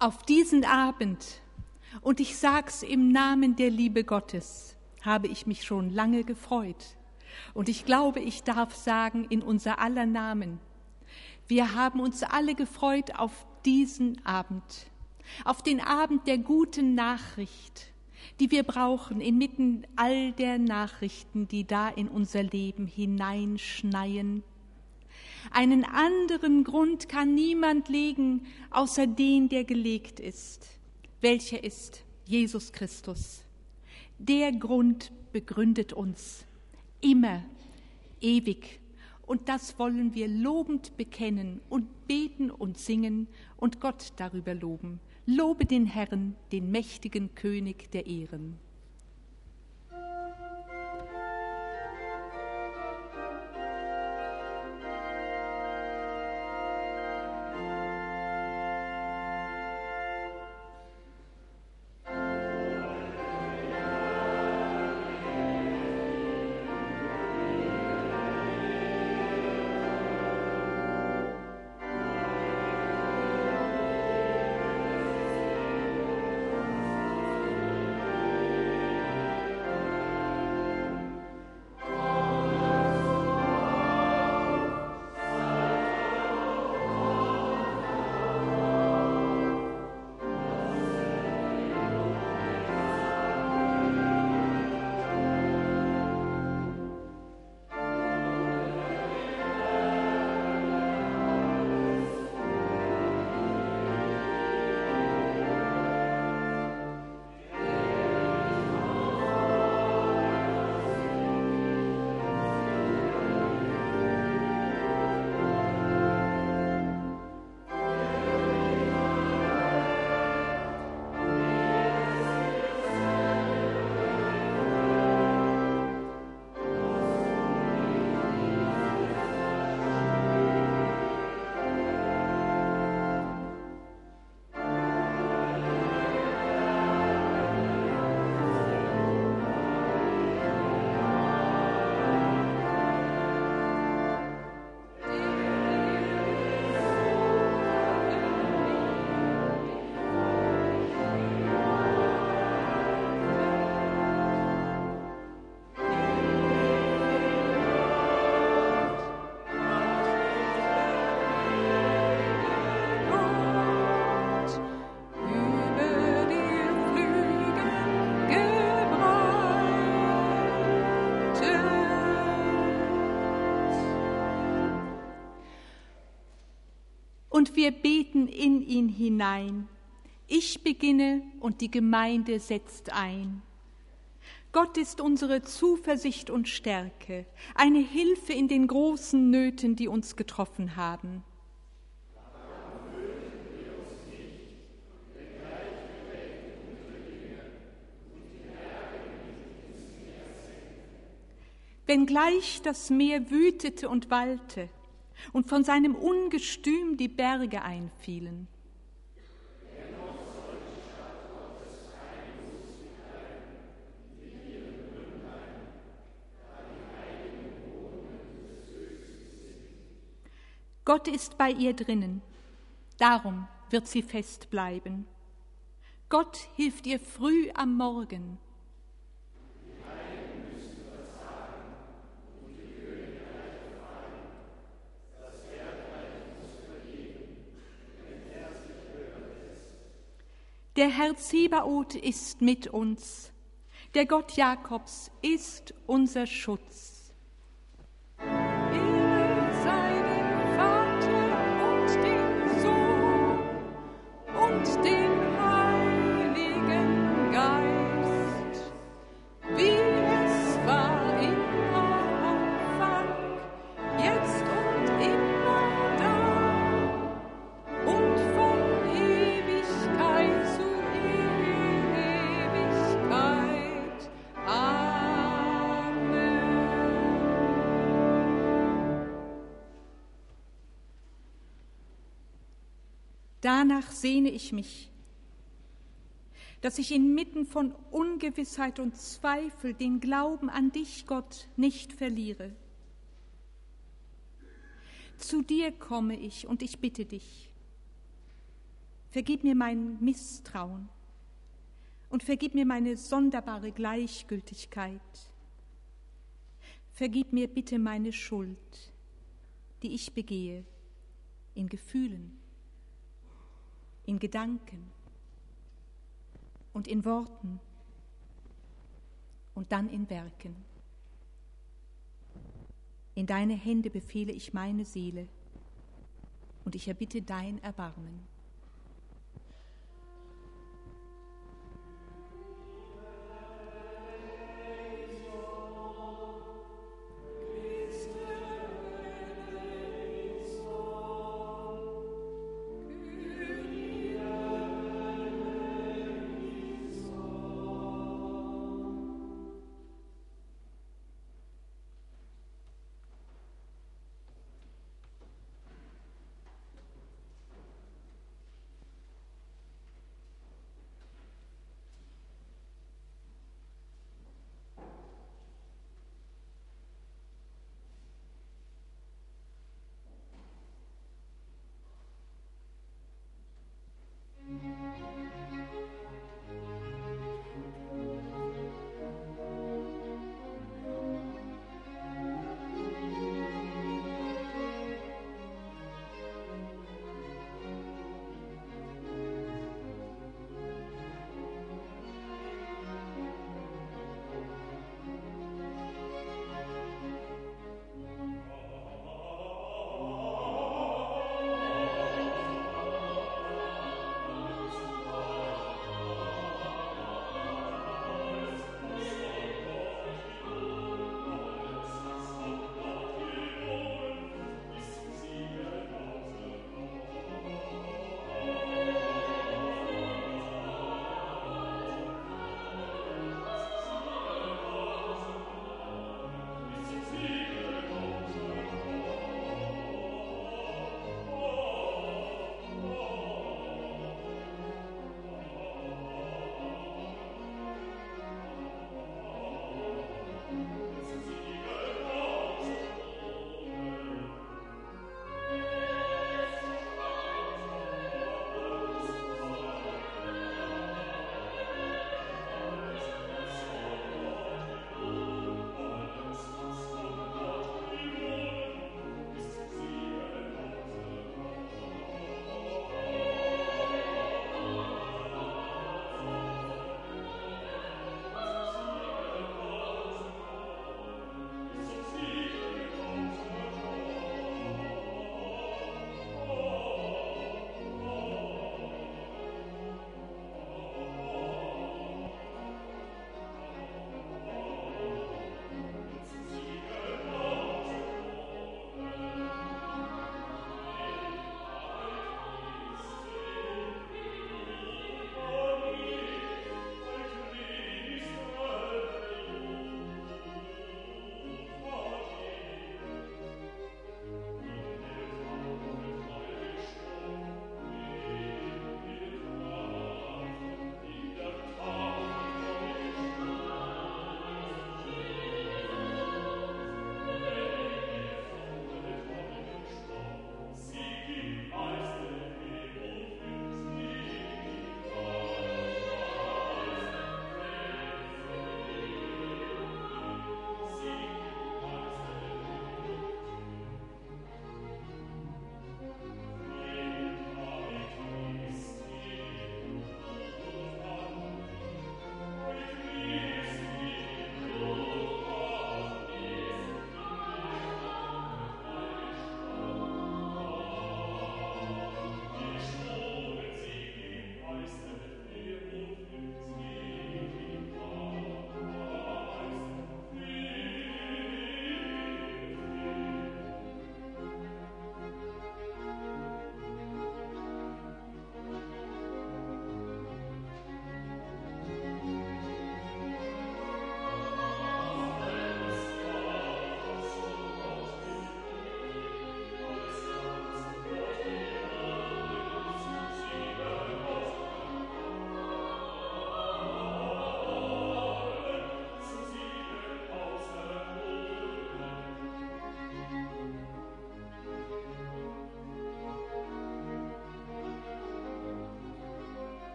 Auf diesen Abend, und ich sag's im Namen der Liebe Gottes, habe ich mich schon lange gefreut. Und ich glaube, ich darf sagen, in unser aller Namen, wir haben uns alle gefreut auf diesen Abend, auf den Abend der guten Nachricht, die wir brauchen inmitten all der Nachrichten, die da in unser Leben hineinschneien. Einen anderen Grund kann niemand legen, außer den, der gelegt ist. Welcher ist Jesus Christus? Der Grund begründet uns immer, ewig. Und das wollen wir lobend bekennen und beten und singen und Gott darüber loben. Lobe den Herrn, den mächtigen König der Ehren. Wir beten in ihn hinein. Ich beginne und die Gemeinde setzt ein. Gott ist unsere Zuversicht und Stärke, eine Hilfe in den großen Nöten, die uns getroffen haben. Wenngleich das Meer wütete und wallte, und von seinem Ungestüm die Berge einfielen. Gott ist bei ihr drinnen, darum wird sie fest bleiben. Gott hilft ihr früh am Morgen. Der Herr Zebaoth ist mit uns. Der Gott Jakobs ist unser Schutz. Danach sehne ich mich, dass ich inmitten von Ungewissheit und Zweifel den Glauben an dich, Gott, nicht verliere. Zu dir komme ich und ich bitte dich. Vergib mir mein Misstrauen und vergib mir meine sonderbare Gleichgültigkeit. Vergib mir bitte meine Schuld, die ich begehe, in Gefühlen, in Gedanken und in Worten und dann in Werken. In deine Hände befehle ich meine Seele und ich erbitte dein Erbarmen.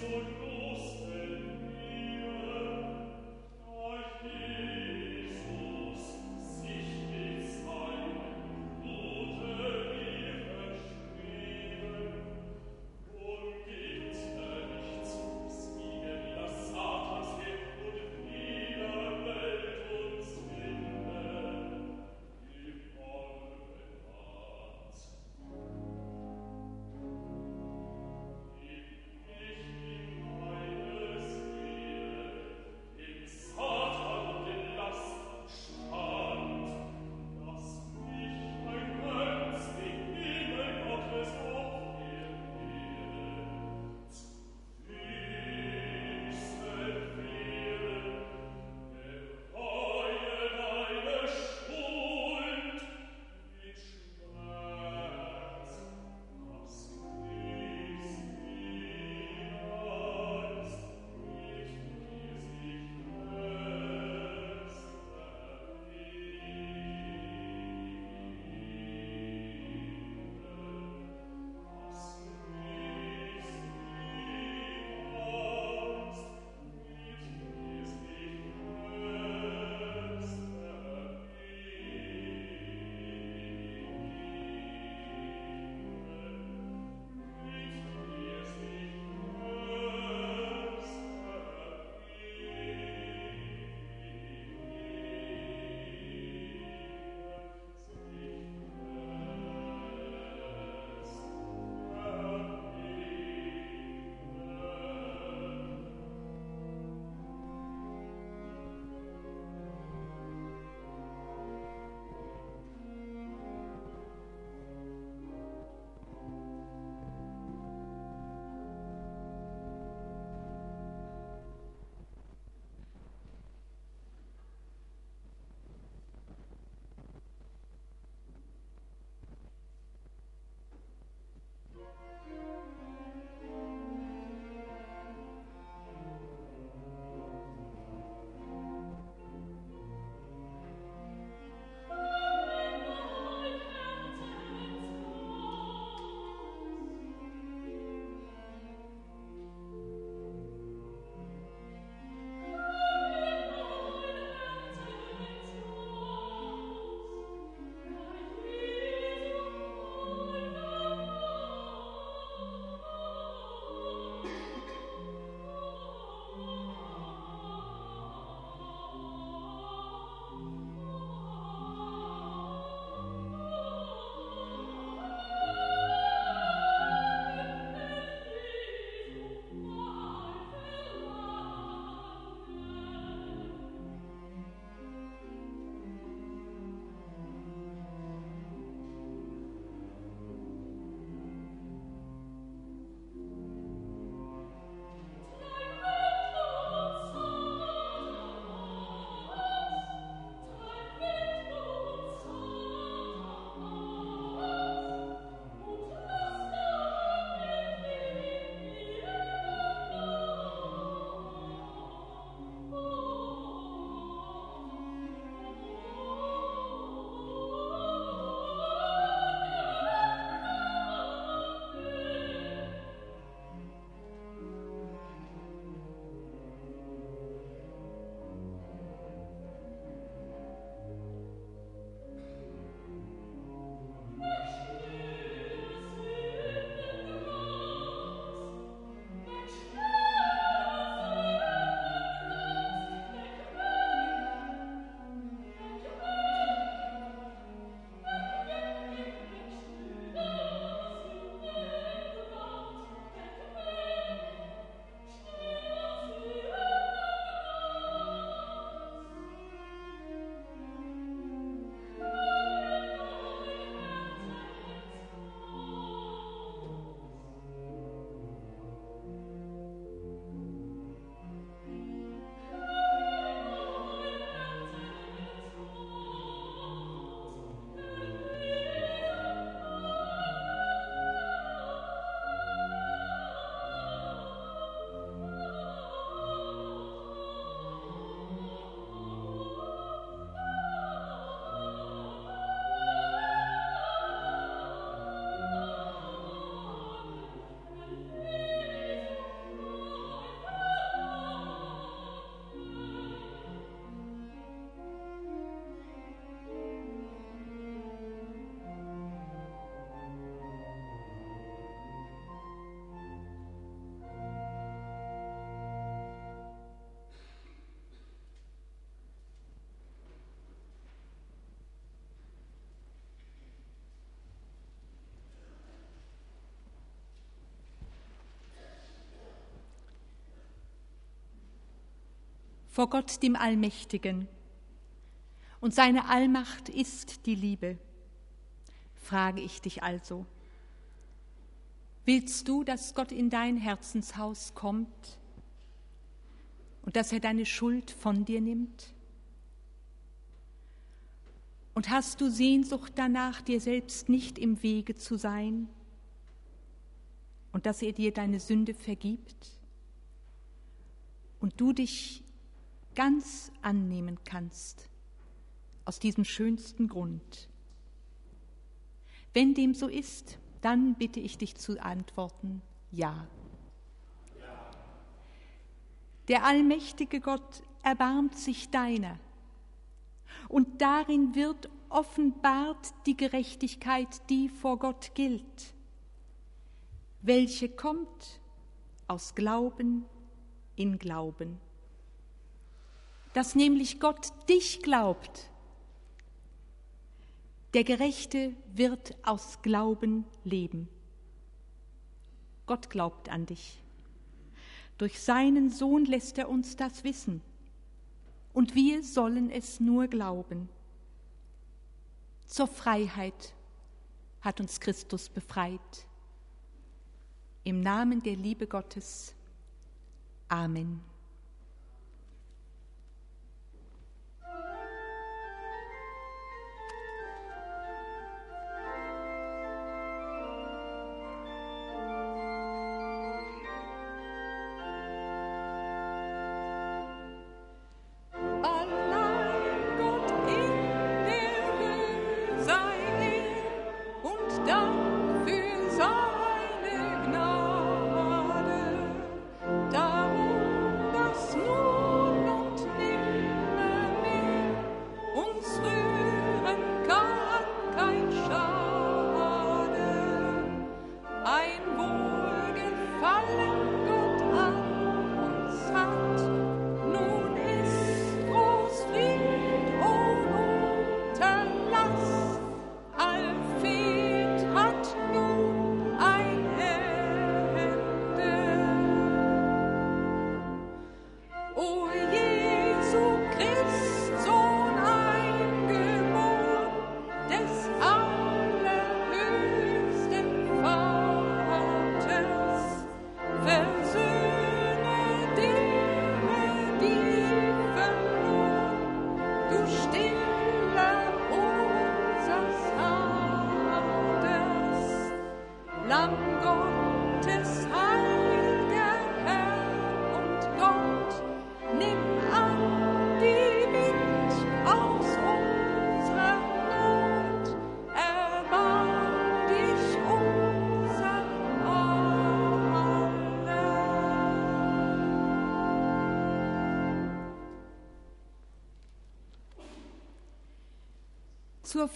Soli vor Gott dem Allmächtigen. Und seine Allmacht ist die Liebe. Frage ich dich also, willst du, dass Gott in dein Herzenshaus kommt und dass er deine Schuld von dir nimmt? Und hast du Sehnsucht danach, dir selbst nicht im Wege zu sein und dass er dir deine Sünde vergibt und du dich ganz annehmen kannst aus diesem schönsten Grund? Wenn dem so ist, dann bitte ich dich zu antworten, ja. Der allmächtige Gott erbarmt sich deiner und darin wird offenbart die Gerechtigkeit, die vor Gott gilt, welche kommt aus Glauben in Glauben. Dass nämlich Gott dich glaubt. Der Gerechte wird aus Glauben leben. Gott glaubt an dich. Durch seinen Sohn lässt er uns das wissen und wir sollen es nur glauben. Zur Freiheit hat uns Christus befreit. Im Namen der Liebe Gottes. Amen.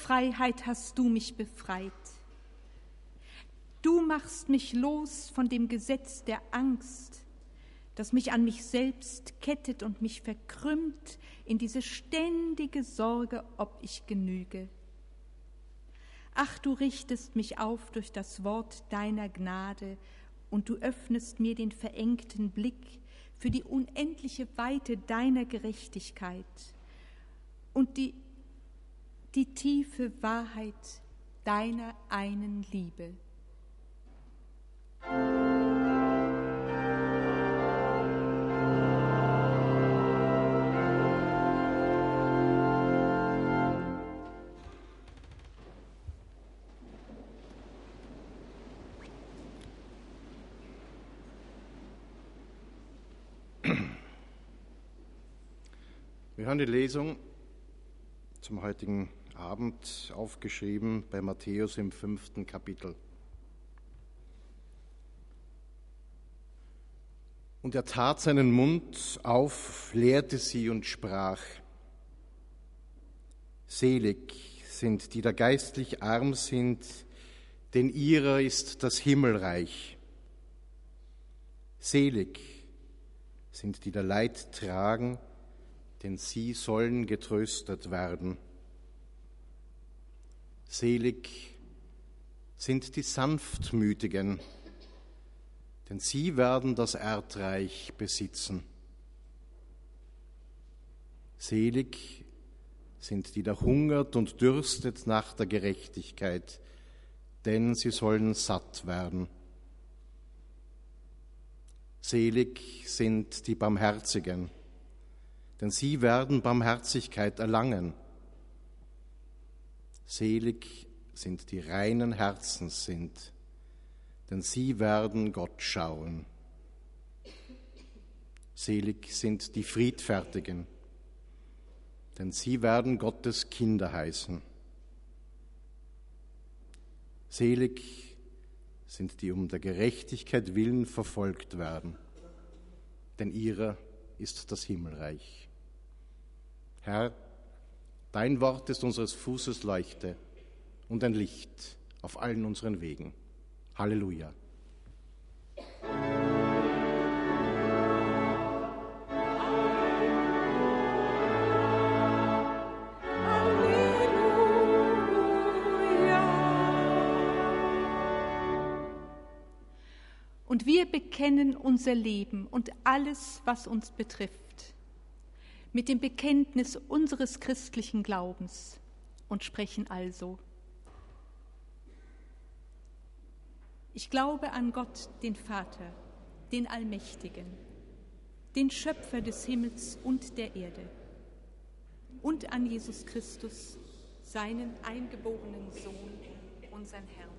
Freiheit hast du mich befreit. Du machst mich los von dem Gesetz der Angst, das mich an mich selbst kettet und mich verkrümmt in diese ständige Sorge, ob ich genüge. Ach, du richtest mich auf durch das Wort deiner Gnade und du öffnest mir den verengten Blick für die unendliche Weite deiner Gerechtigkeit und die die tiefe Wahrheit deiner einen Liebe. Wir hören die Lesung zum heutigen Abend aufgeschrieben bei Matthäus im fünften Kapitel. Und er tat seinen Mund auf, lehrte sie und sprach, Selig sind, die da geistlich arm sind, denn ihrer ist das Himmelreich. Selig sind, die da Leid tragen, denn sie sollen getröstet werden. Selig sind die Sanftmütigen, denn sie werden das Erdreich besitzen. Selig sind die da hungert und dürstet nach der Gerechtigkeit, denn sie sollen satt werden. Selig sind die Barmherzigen, denn sie werden Barmherzigkeit erlangen. Selig sind die reinen Herzens sind, denn sie werden Gott schauen. Selig sind die Friedfertigen, denn sie werden Gottes Kinder heißen. Selig sind die um der Gerechtigkeit willen verfolgt werden, denn ihrer ist das Himmelreich. Herr, dein Wort ist unseres Fußes Leuchte und ein Licht auf allen unseren Wegen. Halleluja. Und wir bekennen unser Leben und alles, was uns betrifft, mit dem Bekenntnis unseres christlichen Glaubens und sprechen also, ich glaube an Gott, den Vater, den Allmächtigen, den Schöpfer des Himmels und der Erde und an Jesus Christus, seinen eingeborenen Sohn, unseren Herrn.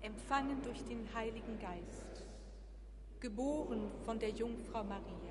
Empfangen durch den Heiligen Geist, geboren von der Jungfrau Maria,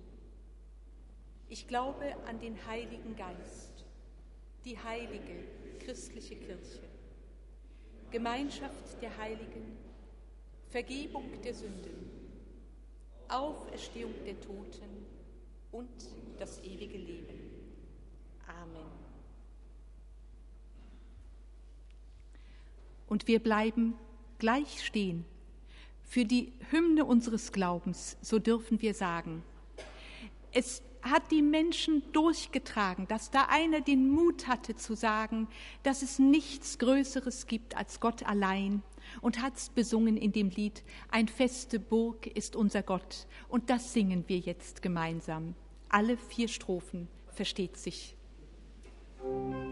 Ich glaube an den Heiligen Geist, die heilige christliche Kirche, Gemeinschaft der Heiligen, Vergebung der Sünden, Auferstehung der Toten und das ewige Leben. Amen. Und wir bleiben gleich stehen. Für die Hymne unseres Glaubens, so dürfen wir sagen, es hat die Menschen durchgetragen, dass da einer den Mut hatte zu sagen, dass es nichts Größeres gibt als Gott allein und hat es besungen in dem Lied, ein feste Burg ist unser Gott. Und das singen wir jetzt gemeinsam. Alle vier Strophen versteht sich. Musik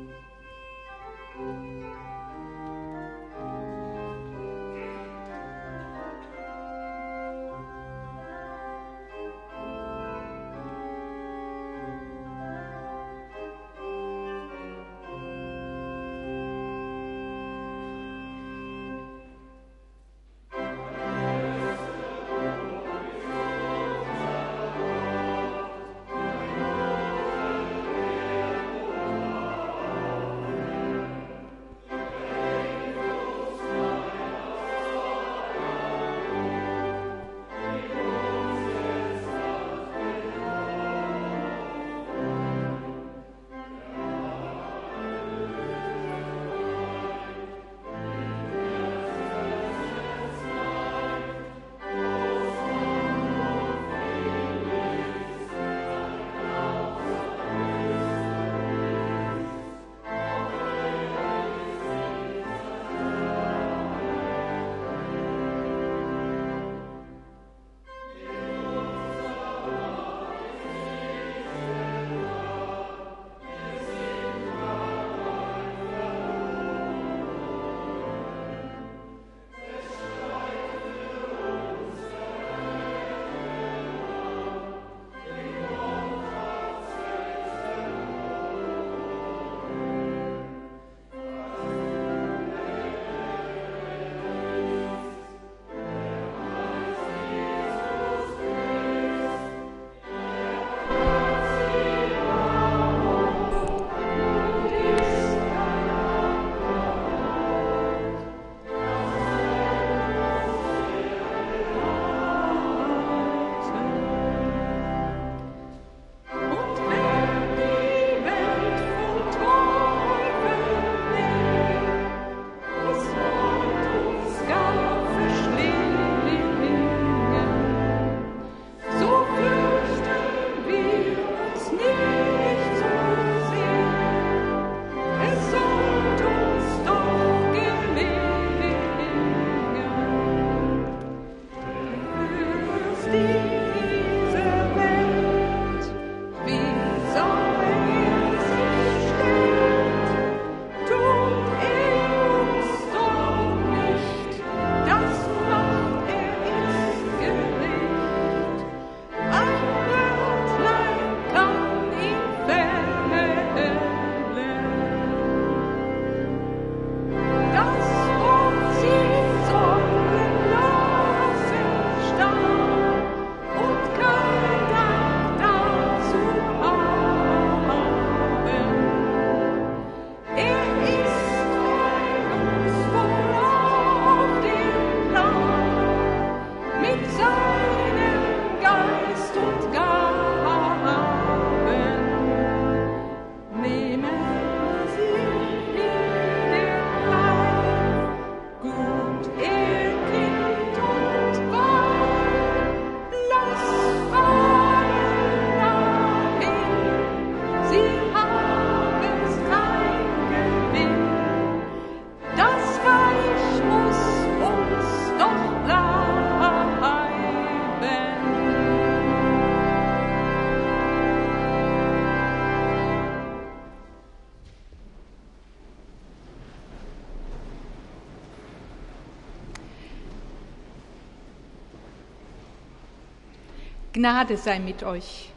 Gnade sei mit euch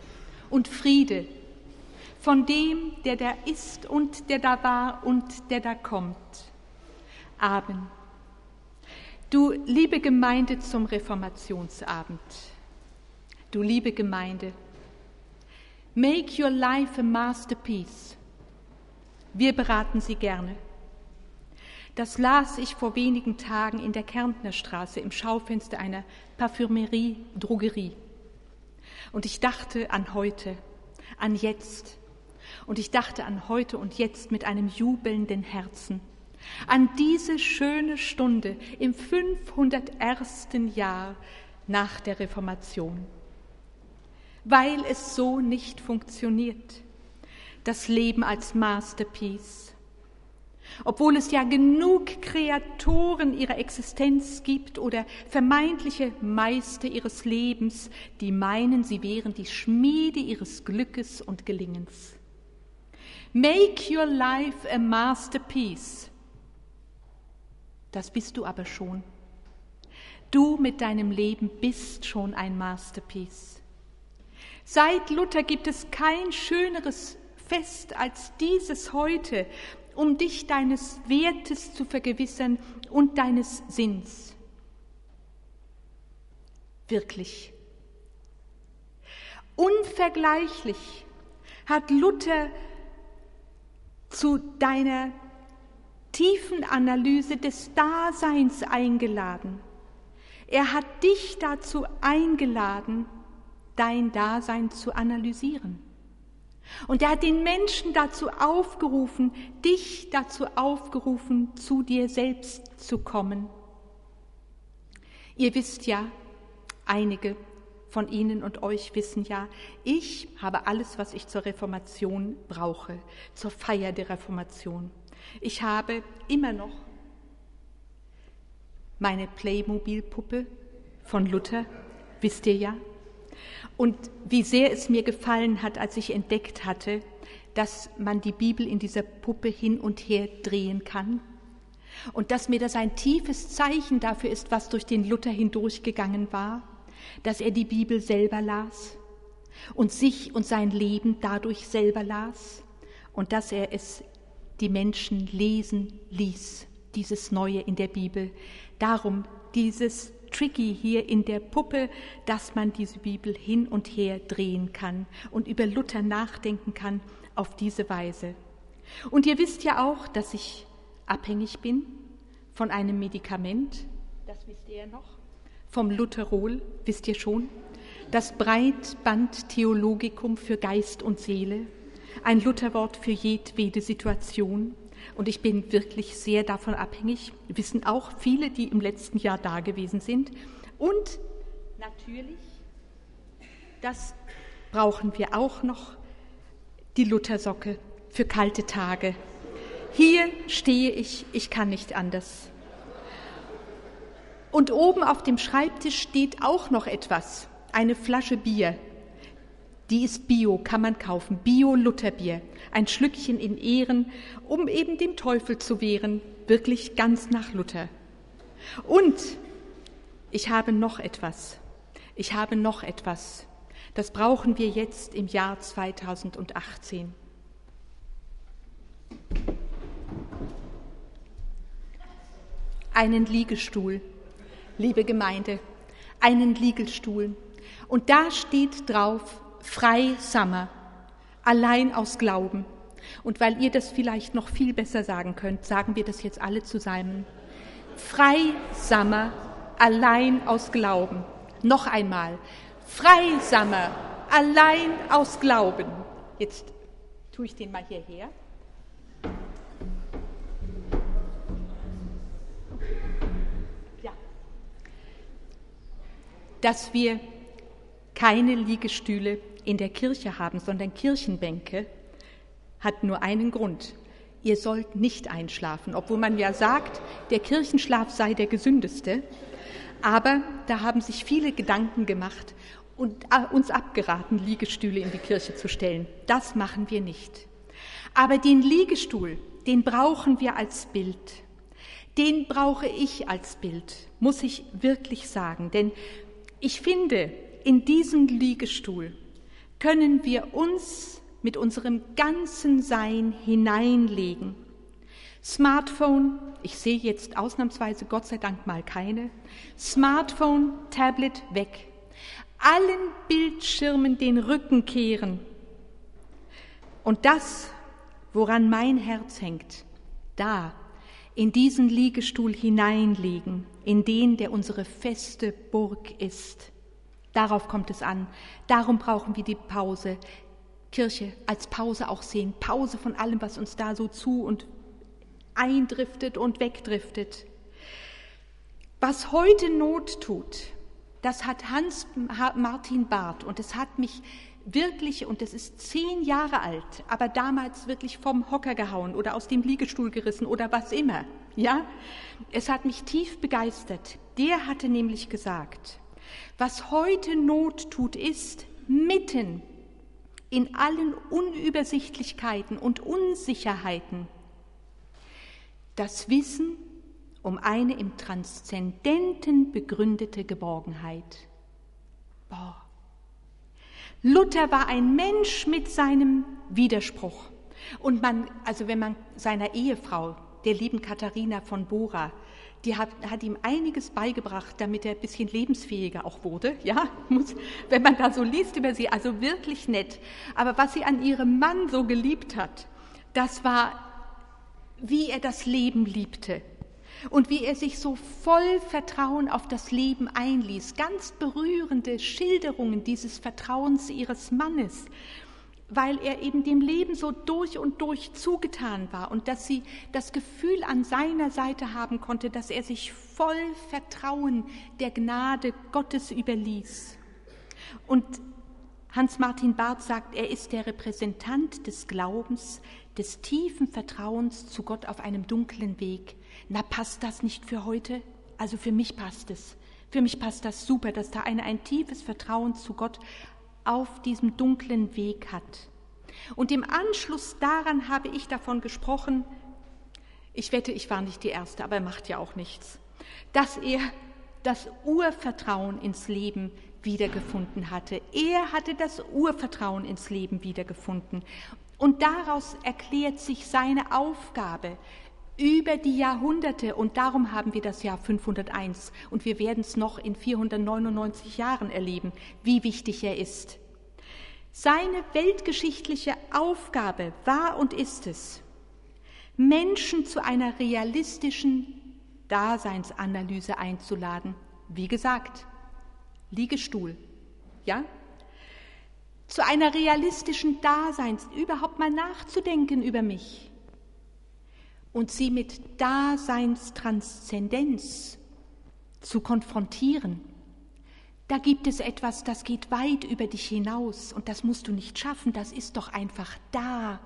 und Friede von dem, der da ist und der da war und der da kommt. Amen. Du liebe Gemeinde zum Reformationsabend, du liebe Gemeinde, make your life a masterpiece. Wir beraten Sie gerne. Das las ich vor wenigen Tagen in der Kärntnerstraße im Schaufenster einer Parfümerie, Drogerie. Und ich dachte an heute, an jetzt. Und ich dachte an heute und jetzt mit einem jubelnden Herzen. An diese schöne Stunde im 501. Jahr nach der Reformation. Weil es so nicht funktioniert. Das Leben als Masterpiece obwohl es ja genug Kreatoren ihrer Existenz gibt oder vermeintliche Meister ihres Lebens, die meinen, sie wären die Schmiede ihres Glückes und Gelingens. Make your life a masterpiece. Das bist du aber schon. Du mit deinem Leben bist schon ein Masterpiece. Seit Luther gibt es kein schöneres Fest als dieses heute, um dich deines Wertes zu vergewissern und deines Sinns. Wirklich. Unvergleichlich hat Luther zu deiner tiefen Analyse des Daseins eingeladen. Er hat dich dazu eingeladen, dein Dasein zu analysieren. Und er hat den Menschen dazu aufgerufen, dich dazu aufgerufen, zu dir selbst zu kommen. Ihr wisst ja, einige von Ihnen und euch wissen ja, ich habe alles, was ich zur Reformation brauche, zur Feier der Reformation. Ich habe immer noch meine Playmobil-Puppe von Luther, wisst ihr ja, und wie sehr es mir gefallen hat, als ich entdeckt hatte, dass man die Bibel in dieser Puppe hin und her drehen kann. Und dass mir das ein tiefes Zeichen dafür ist, was durch den Luther hindurchgegangen war, dass er die Bibel selber las und sich und sein Leben dadurch selber las. Und dass er es die Menschen lesen ließ, dieses Neue in der Bibel. Darum dieses tricky hier in der Puppe, dass man diese Bibel hin und her drehen kann und über Luther nachdenken kann auf diese Weise. Und ihr wisst ja auch, dass ich abhängig bin von einem Medikament, das wisst ihr ja noch, vom Lutherol, wisst ihr schon, das Breitband Theologicum für Geist und Seele, ein Lutherwort für jedwede Situation. Und ich bin wirklich sehr davon abhängig, wissen auch viele, die im letzten Jahr da gewesen sind. Und natürlich, das brauchen wir auch noch, die Luthersocke für kalte Tage. Hier stehe ich, ich kann nicht anders. Und oben auf dem Schreibtisch steht auch noch etwas, eine Flasche Bier. Die ist Bio, kann man kaufen. Bio-Lutherbier. Ein Schlückchen in Ehren, um eben dem Teufel zu wehren. Wirklich ganz nach Luther. Und ich habe noch etwas. Ich habe noch etwas. Das brauchen wir jetzt im Jahr 2018. Einen Liegestuhl, liebe Gemeinde, einen Liegestuhl. Und da steht drauf, Freisamer, allein aus Glauben. Und weil ihr das vielleicht noch viel besser sagen könnt, sagen wir das jetzt alle zusammen. Freisamer, allein aus Glauben. Noch einmal. Freisamer, allein aus Glauben. Jetzt tue ich den mal hierher. Ja. Dass wir keine Liegestühle in der Kirche haben, sondern Kirchenbänke, hat nur einen Grund. Ihr sollt nicht einschlafen, obwohl man ja sagt, der Kirchenschlaf sei der gesündeste. Aber da haben sich viele Gedanken gemacht und äh, uns abgeraten, Liegestühle in die Kirche zu stellen. Das machen wir nicht. Aber den Liegestuhl, den brauchen wir als Bild. Den brauche ich als Bild, muss ich wirklich sagen. Denn ich finde, in diesem Liegestuhl können wir uns mit unserem ganzen Sein hineinlegen. Smartphone, ich sehe jetzt ausnahmsweise Gott sei Dank mal keine, Smartphone, Tablet weg. Allen Bildschirmen den Rücken kehren. Und das, woran mein Herz hängt, da in diesen Liegestuhl hineinlegen, in den, der unsere feste Burg ist. Darauf kommt es an. Darum brauchen wir die Pause. Kirche als Pause auch sehen. Pause von allem, was uns da so zu und eindriftet und wegdriftet. Was heute Not tut, das hat Hans Martin Barth und es hat mich wirklich, und es ist zehn Jahre alt, aber damals wirklich vom Hocker gehauen oder aus dem Liegestuhl gerissen oder was immer. Ja, es hat mich tief begeistert. Der hatte nämlich gesagt, was heute Not tut, ist mitten in allen Unübersichtlichkeiten und Unsicherheiten das Wissen um eine im Transzendenten begründete Geborgenheit. Boah. Luther war ein Mensch mit seinem Widerspruch. Und man, also wenn man seiner Ehefrau, der lieben Katharina von Bora, die hat, hat, ihm einiges beigebracht, damit er ein bisschen lebensfähiger auch wurde. Ja, muss, wenn man da so liest über sie, also wirklich nett. Aber was sie an ihrem Mann so geliebt hat, das war, wie er das Leben liebte und wie er sich so voll Vertrauen auf das Leben einließ. Ganz berührende Schilderungen dieses Vertrauens ihres Mannes weil er eben dem Leben so durch und durch zugetan war und dass sie das Gefühl an seiner Seite haben konnte, dass er sich voll Vertrauen der Gnade Gottes überließ. Und Hans-Martin Barth sagt, er ist der Repräsentant des Glaubens, des tiefen Vertrauens zu Gott auf einem dunklen Weg. Na, passt das nicht für heute? Also für mich passt es. Für mich passt das super, dass da einer ein tiefes Vertrauen zu Gott auf diesem dunklen Weg hat. Und im Anschluss daran habe ich davon gesprochen, ich wette, ich war nicht die Erste, aber er macht ja auch nichts, dass er das Urvertrauen ins Leben wiedergefunden hatte. Er hatte das Urvertrauen ins Leben wiedergefunden. Und daraus erklärt sich seine Aufgabe über die Jahrhunderte. Und darum haben wir das Jahr 501. Und wir werden es noch in 499 Jahren erleben, wie wichtig er ist. Seine weltgeschichtliche Aufgabe war und ist es, Menschen zu einer realistischen Daseinsanalyse einzuladen. Wie gesagt, Liegestuhl, ja? Zu einer realistischen Daseins, überhaupt mal nachzudenken über mich und sie mit Daseinstranszendenz zu konfrontieren da gibt es etwas, das geht weit über dich hinaus und das musst du nicht schaffen, das ist doch einfach da.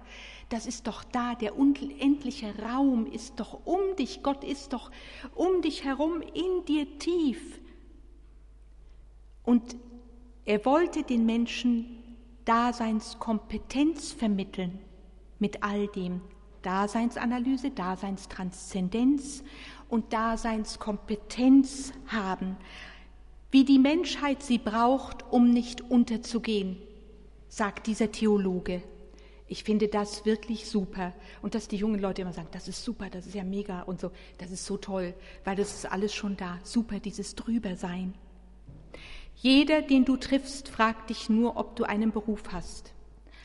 Das ist doch da, der unendliche Raum ist doch um dich, Gott ist doch um dich herum, in dir tief. Und er wollte den Menschen Daseinskompetenz vermitteln mit all dem. Daseinsanalyse, Daseinstranszendenz und Daseinskompetenz haben wie die Menschheit sie braucht, um nicht unterzugehen, sagt dieser Theologe. Ich finde das wirklich super. Und dass die jungen Leute immer sagen, das ist super, das ist ja mega und so, das ist so toll, weil das ist alles schon da. Super, dieses Drübersein. Jeder, den du triffst, fragt dich nur, ob du einen Beruf hast,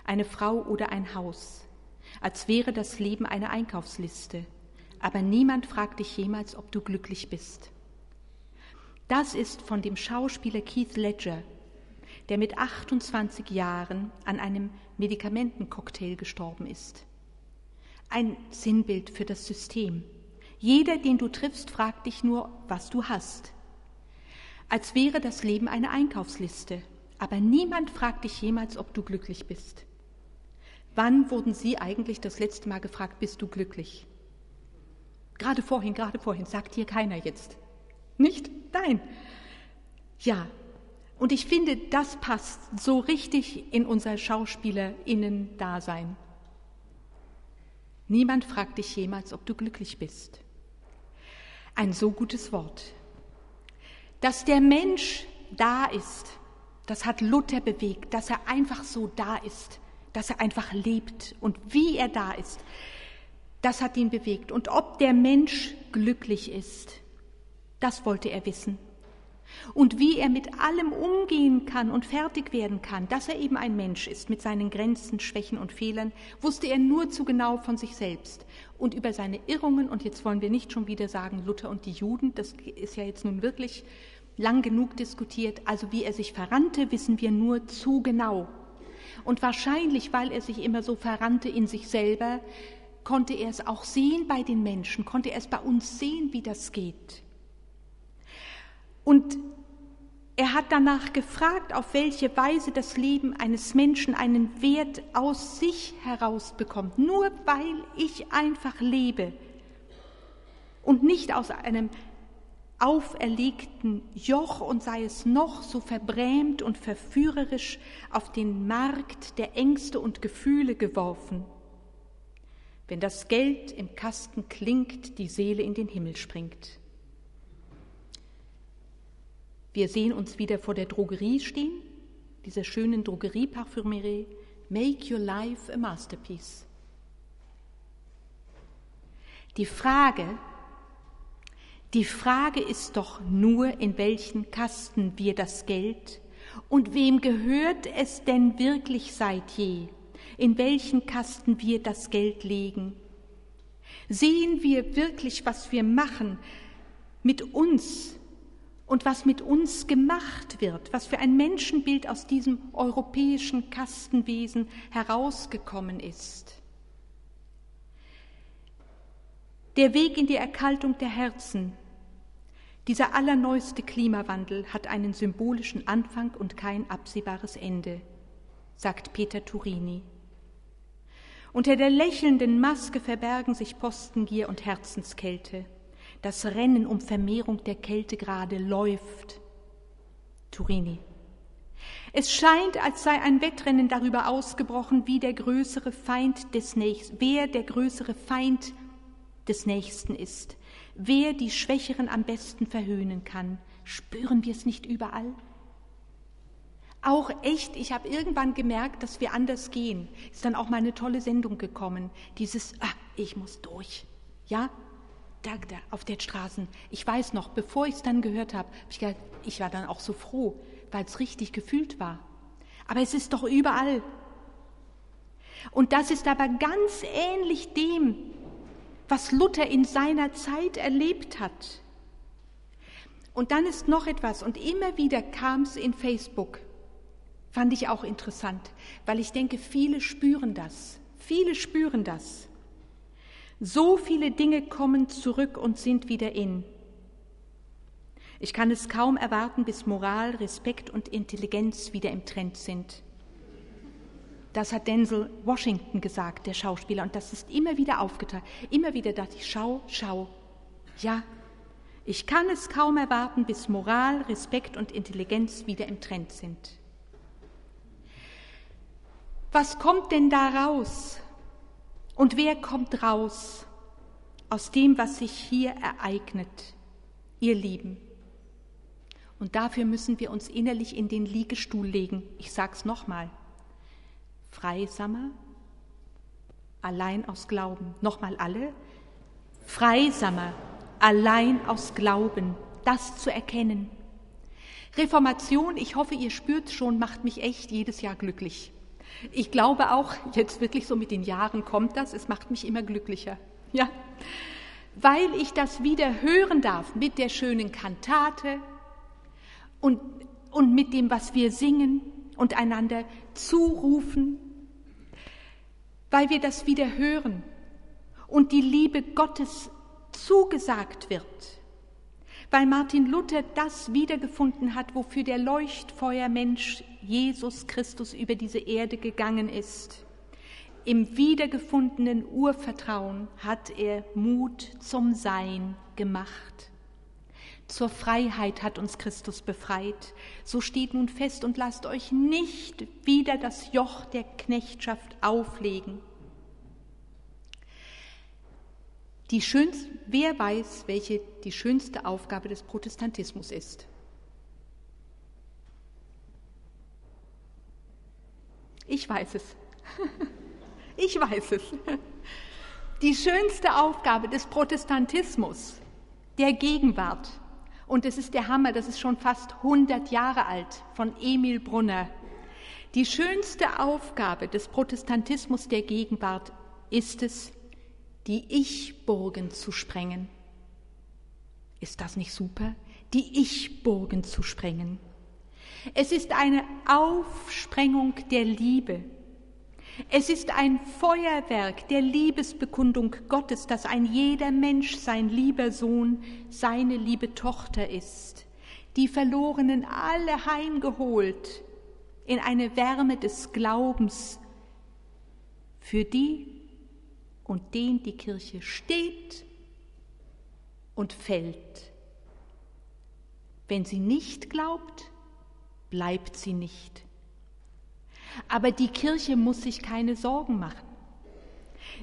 eine Frau oder ein Haus, als wäre das Leben eine Einkaufsliste. Aber niemand fragt dich jemals, ob du glücklich bist. Das ist von dem Schauspieler Keith Ledger, der mit 28 Jahren an einem Medikamentencocktail gestorben ist. Ein Sinnbild für das System. Jeder, den du triffst, fragt dich nur, was du hast. Als wäre das Leben eine Einkaufsliste. Aber niemand fragt dich jemals, ob du glücklich bist. Wann wurden Sie eigentlich das letzte Mal gefragt, bist du glücklich? Gerade vorhin, gerade vorhin, sagt hier keiner jetzt. Nicht? Nein. Ja. Und ich finde, das passt so richtig in unser Schauspielerinnen-Dasein. Niemand fragt dich jemals, ob du glücklich bist. Ein so gutes Wort. Dass der Mensch da ist, das hat Luther bewegt, dass er einfach so da ist, dass er einfach lebt und wie er da ist. Das hat ihn bewegt. Und ob der Mensch glücklich ist, das wollte er wissen. Und wie er mit allem umgehen kann und fertig werden kann, dass er eben ein Mensch ist mit seinen Grenzen, Schwächen und Fehlern, wusste er nur zu genau von sich selbst. Und über seine Irrungen, und jetzt wollen wir nicht schon wieder sagen, Luther und die Juden, das ist ja jetzt nun wirklich lang genug diskutiert, also wie er sich verrannte, wissen wir nur zu genau. Und wahrscheinlich, weil er sich immer so verrannte in sich selber, konnte er es auch sehen bei den Menschen, konnte er es bei uns sehen, wie das geht. Und er hat danach gefragt, auf welche Weise das Leben eines Menschen einen Wert aus sich heraus bekommt. Nur weil ich einfach lebe und nicht aus einem auferlegten Joch und sei es noch so verbrämt und verführerisch auf den Markt der Ängste und Gefühle geworfen. Wenn das Geld im Kasten klingt, die Seele in den Himmel springt. Wir sehen uns wieder vor der Drogerie stehen, dieser schönen Drogerie-Parfümerie. Make your life a masterpiece. Die Frage, die Frage ist doch nur, in welchen Kasten wir das Geld und wem gehört es denn wirklich seit je? in welchen Kasten wir das Geld legen. Sehen wir wirklich, was wir machen mit uns und was mit uns gemacht wird, was für ein Menschenbild aus diesem europäischen Kastenwesen herausgekommen ist. Der Weg in die Erkaltung der Herzen, dieser allerneueste Klimawandel hat einen symbolischen Anfang und kein absehbares Ende, sagt Peter Turini. Unter der lächelnden Maske verbergen sich Postengier und Herzenskälte. Das Rennen um Vermehrung der Kältegrade läuft. Turini. Es scheint, als sei ein Wettrennen darüber ausgebrochen, wie der größere Feind des Nächsten, wer der größere Feind des Nächsten ist, wer die Schwächeren am besten verhöhnen kann. Spüren wir es nicht überall? auch echt, ich habe irgendwann gemerkt, dass wir anders gehen. Ist dann auch mal eine tolle Sendung gekommen. Dieses, ah, ich muss durch. Ja, da, da, auf der Straße. Ich weiß noch, bevor ich es dann gehört habe, hab ich gedacht, ich war dann auch so froh, weil es richtig gefühlt war. Aber es ist doch überall. Und das ist aber ganz ähnlich dem, was Luther in seiner Zeit erlebt hat. Und dann ist noch etwas, und immer wieder kam es in Facebook, Fand ich auch interessant, weil ich denke, viele spüren das. Viele spüren das. So viele Dinge kommen zurück und sind wieder in. Ich kann es kaum erwarten, bis Moral, Respekt und Intelligenz wieder im Trend sind. Das hat Denzel Washington gesagt, der Schauspieler, und das ist immer wieder aufgeteilt. Immer wieder dachte ich, schau, schau. Ja, ich kann es kaum erwarten, bis Moral, Respekt und Intelligenz wieder im Trend sind. Was kommt denn da raus? Und wer kommt raus aus dem, was sich hier ereignet, ihr Lieben? Und dafür müssen wir uns innerlich in den Liegestuhl legen. Ich sag's nochmal. Freisamer, allein aus Glauben. Nochmal alle. Freisamer, allein aus Glauben. Das zu erkennen. Reformation, ich hoffe, ihr spürt schon, macht mich echt jedes Jahr glücklich. Ich glaube auch, jetzt wirklich so mit den Jahren kommt das, es macht mich immer glücklicher. Ja, weil ich das wieder hören darf mit der schönen Kantate und, und mit dem, was wir singen und einander zurufen, weil wir das wieder hören und die Liebe Gottes zugesagt wird weil Martin Luther das wiedergefunden hat, wofür der Leuchtfeuermensch Jesus Christus über diese Erde gegangen ist. Im wiedergefundenen Urvertrauen hat er Mut zum Sein gemacht. Zur Freiheit hat uns Christus befreit. So steht nun fest und lasst euch nicht wieder das Joch der Knechtschaft auflegen. Die schönste, wer weiß, welche die schönste Aufgabe des Protestantismus ist? Ich weiß es. Ich weiß es. Die schönste Aufgabe des Protestantismus, der Gegenwart, und es ist der Hammer, das ist schon fast 100 Jahre alt, von Emil Brunner. Die schönste Aufgabe des Protestantismus der Gegenwart ist es, die Ich-Burgen zu sprengen. Ist das nicht super? Die Ich-Burgen zu sprengen. Es ist eine Aufsprengung der Liebe. Es ist ein Feuerwerk der Liebesbekundung Gottes, dass ein jeder Mensch sein lieber Sohn, seine liebe Tochter ist, die Verlorenen alle heimgeholt in eine Wärme des Glaubens, für die und den die Kirche steht und fällt. Wenn sie nicht glaubt, bleibt sie nicht. Aber die Kirche muss sich keine Sorgen machen.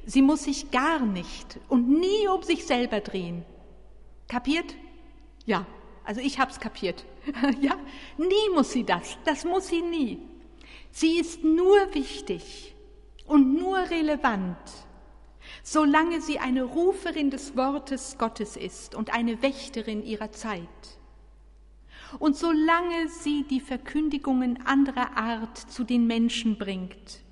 Sie muss sich gar nicht und nie um sich selber drehen. Kapiert? Ja, also ich hab's kapiert. ja, nie muss sie das. Das muss sie nie. Sie ist nur wichtig und nur relevant, solange sie eine Ruferin des Wortes Gottes ist und eine Wächterin ihrer Zeit. Und solange sie die Verkündigungen anderer Art zu den Menschen bringt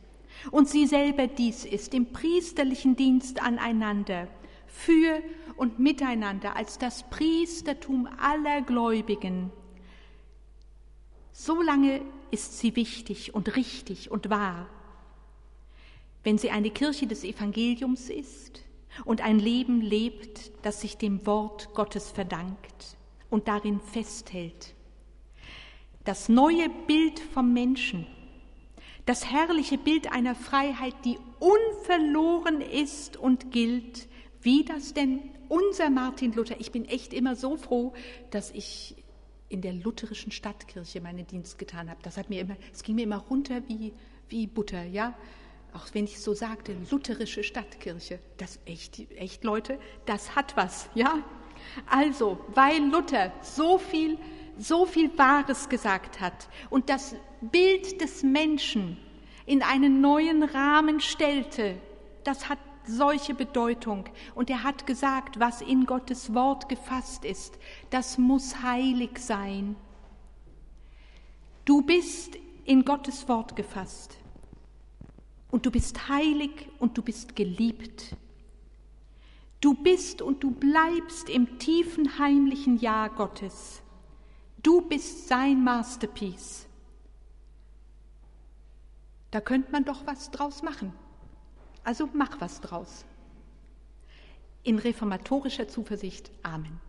und sie selber dies ist, im priesterlichen Dienst aneinander, für und miteinander als das Priestertum aller Gläubigen, solange ist sie wichtig und richtig und wahr. Wenn sie eine Kirche des Evangeliums ist und ein Leben lebt, das sich dem Wort Gottes verdankt und darin festhält. Das neue Bild vom Menschen, das herrliche Bild einer Freiheit, die unverloren ist und gilt, wie das denn unser Martin Luther, ich bin echt immer so froh, dass ich in der lutherischen Stadtkirche meinen Dienst getan habe. Das hat mir immer, es ging mir immer runter wie, wie Butter, ja. Auch wenn ich so sagte, lutherische Stadtkirche, das echt, echt Leute, das hat was, ja. Also, weil Luther so viel, so viel Wahres gesagt hat und das Bild des Menschen in einen neuen Rahmen stellte, das hat solche Bedeutung. Und er hat gesagt, was in Gottes Wort gefasst ist, das muss heilig sein. Du bist in Gottes Wort gefasst. Und du bist heilig und du bist geliebt. Du bist und du bleibst im tiefen heimlichen Ja Gottes. Du bist sein Masterpiece. Da könnte man doch was draus machen. Also mach was draus. In reformatorischer Zuversicht. Amen.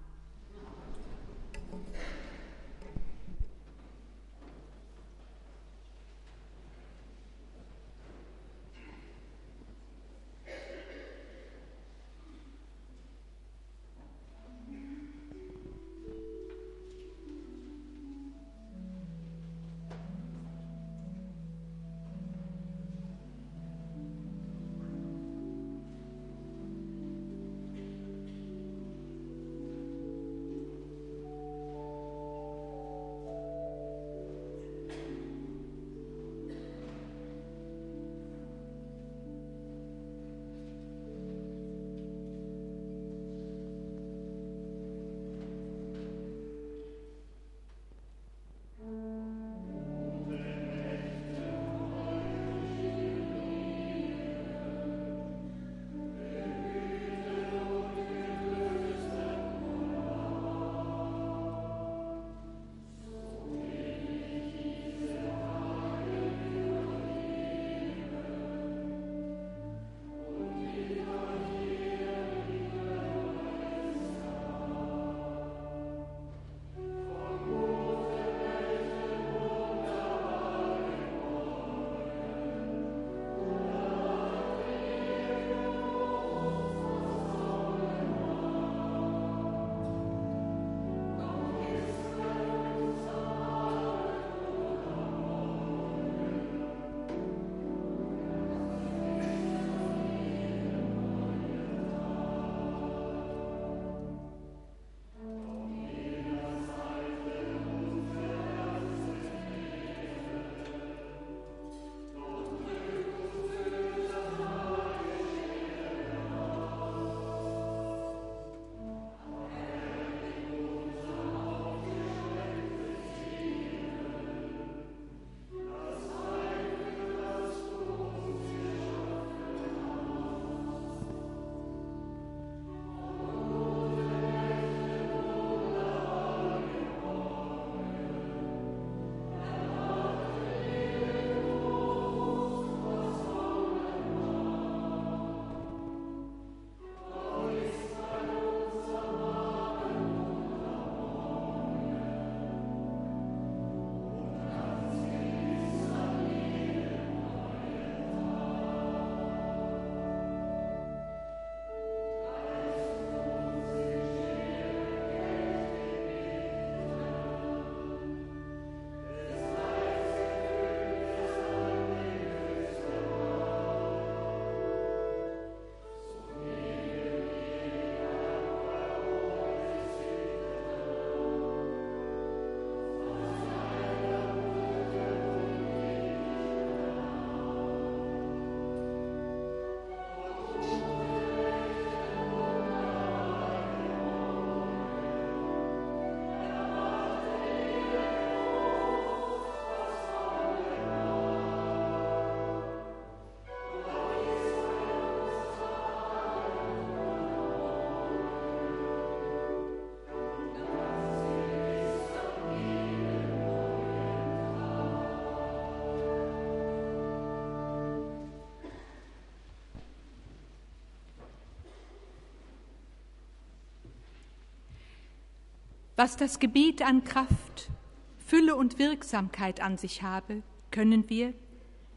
Was das Gebet an Kraft, Fülle und Wirksamkeit an sich habe, können wir,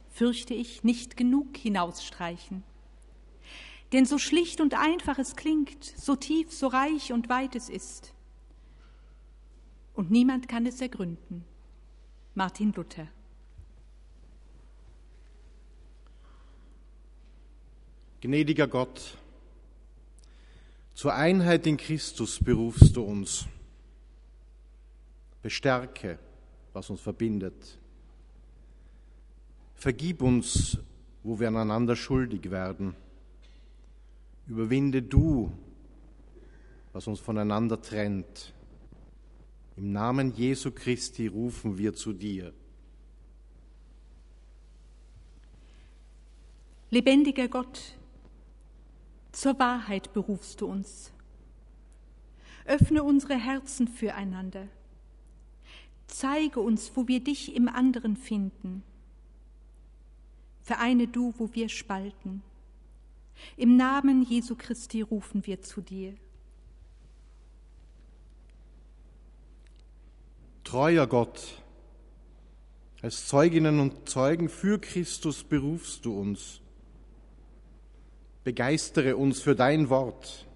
fürchte ich, nicht genug hinausstreichen. Denn so schlicht und einfach es klingt, so tief, so reich und weit es ist. Und niemand kann es ergründen. Martin Luther. Gnädiger Gott, zur Einheit in Christus berufst du uns. Bestärke, was uns verbindet. Vergib uns, wo wir aneinander schuldig werden. Überwinde du, was uns voneinander trennt. Im Namen Jesu Christi rufen wir zu dir. Lebendiger Gott, zur Wahrheit berufst du uns. Öffne unsere Herzen füreinander. Zeige uns, wo wir dich im anderen finden. Vereine du, wo wir spalten. Im Namen Jesu Christi rufen wir zu dir. Treuer Gott, als Zeuginnen und Zeugen für Christus berufst du uns. Begeistere uns für dein Wort.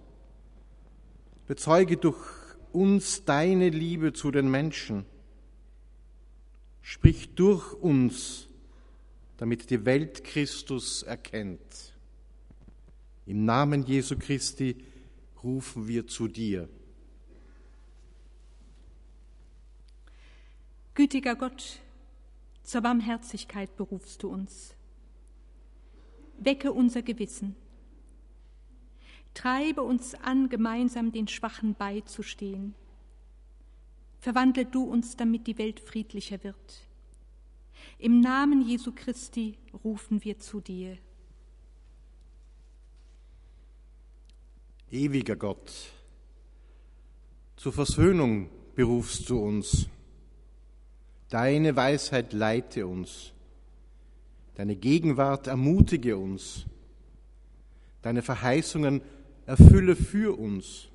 Bezeuge durch uns deine Liebe zu den Menschen. Sprich durch uns, damit die Welt Christus erkennt. Im Namen Jesu Christi rufen wir zu dir. Gütiger Gott, zur Barmherzigkeit berufst du uns. Wecke unser Gewissen. Treibe uns an, gemeinsam den Schwachen beizustehen. Verwandle du uns, damit die Welt friedlicher wird. Im Namen Jesu Christi rufen wir zu dir. Ewiger Gott, zur Versöhnung berufst du uns. Deine Weisheit leite uns. Deine Gegenwart ermutige uns. Deine Verheißungen erfülle für uns.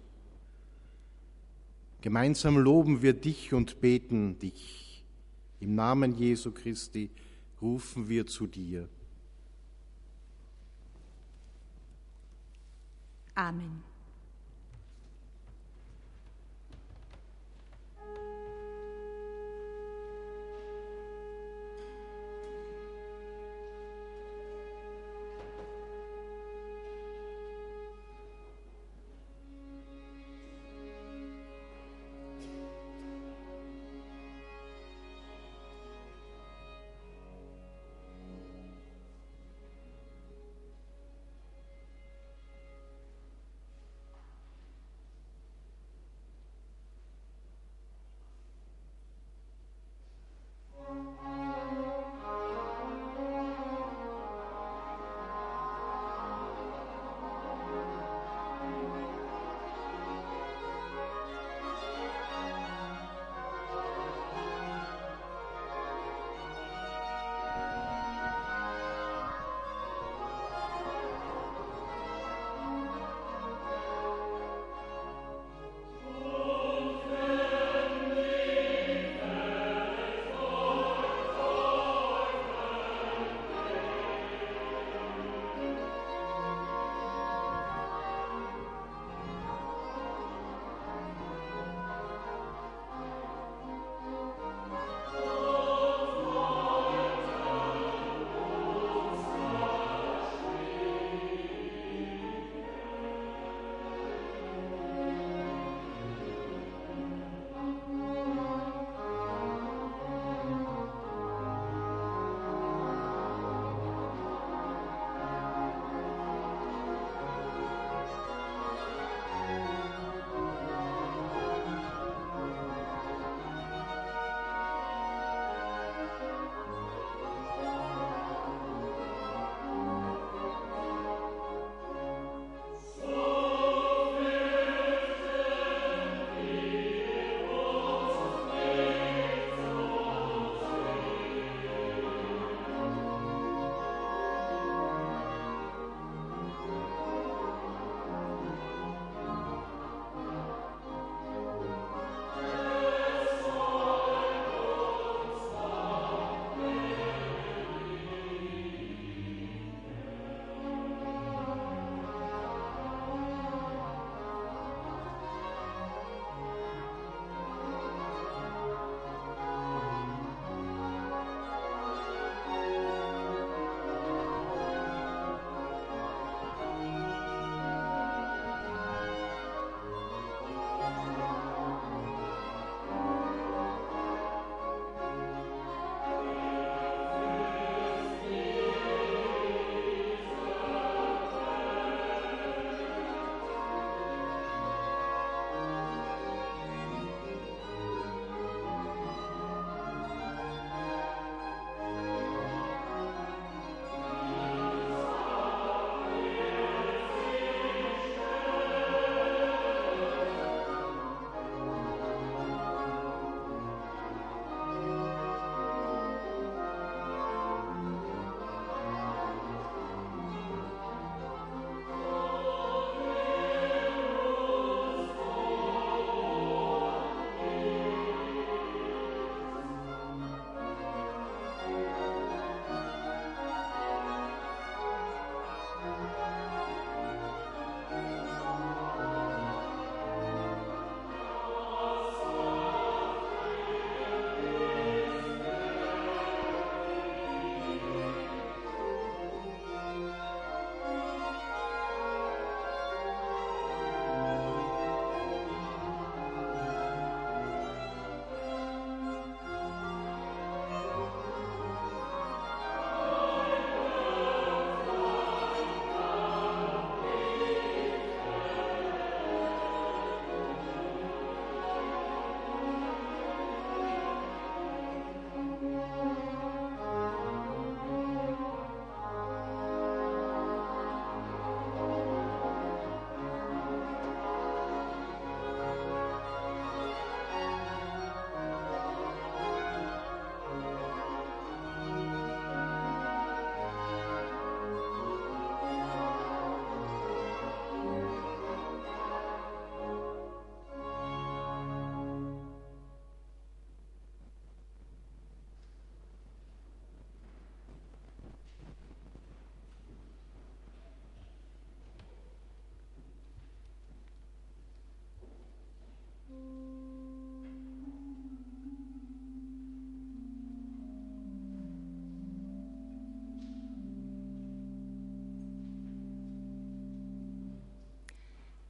Gemeinsam loben wir dich und beten dich. Im Namen Jesu Christi rufen wir zu dir. Amen.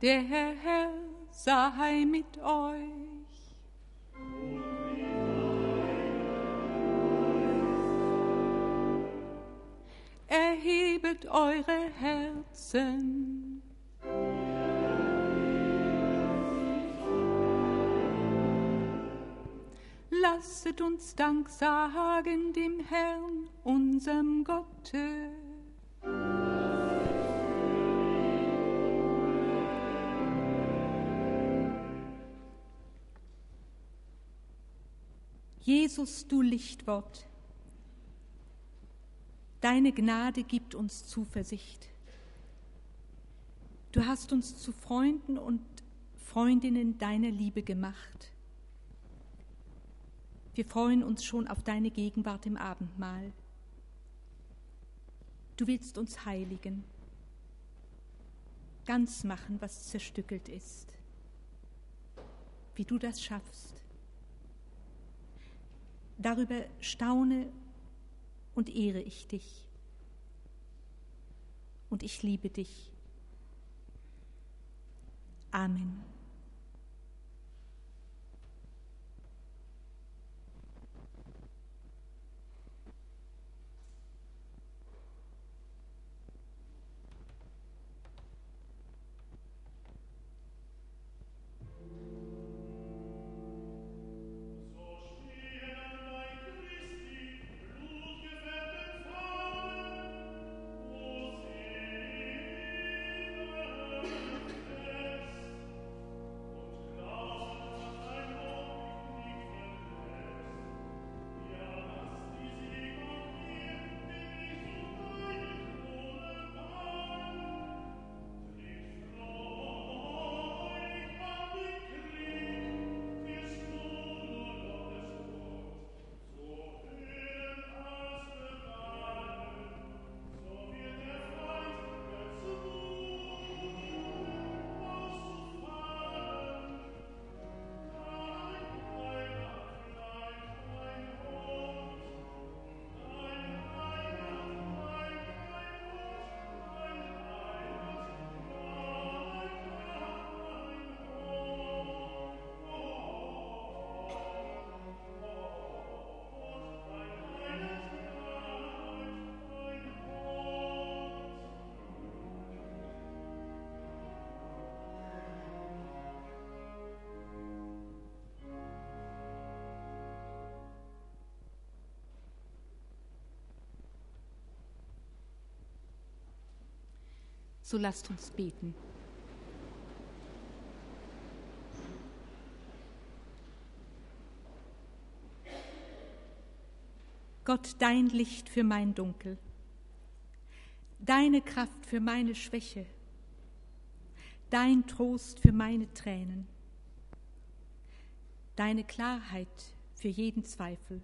Der Herr sei mit euch. Erhebet eure Herzen. Lasset uns Dank sagen dem Herrn, unserem Gotte. Jesus, du Lichtwort, deine Gnade gibt uns Zuversicht. Du hast uns zu Freunden und Freundinnen deiner Liebe gemacht. Wir freuen uns schon auf deine Gegenwart im Abendmahl. Du willst uns heiligen, ganz machen, was zerstückelt ist. Wie du das schaffst. Darüber staune und ehre ich dich. Und ich liebe dich. Amen. So lasst uns beten. Gott, dein Licht für mein Dunkel, deine Kraft für meine Schwäche, dein Trost für meine Tränen, deine Klarheit für jeden Zweifel,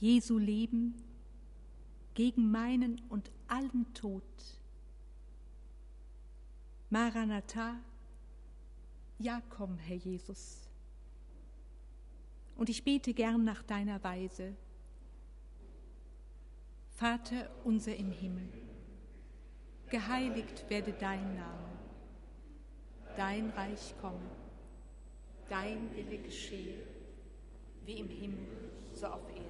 Jesu Leben gegen meinen und allen Tod. Maranatha, ja komm, Herr Jesus. Und ich bete gern nach deiner Weise. Vater unser im Himmel, geheiligt werde dein Name, dein Reich komme, dein Wille geschehe, wie im Himmel, so auf Erden.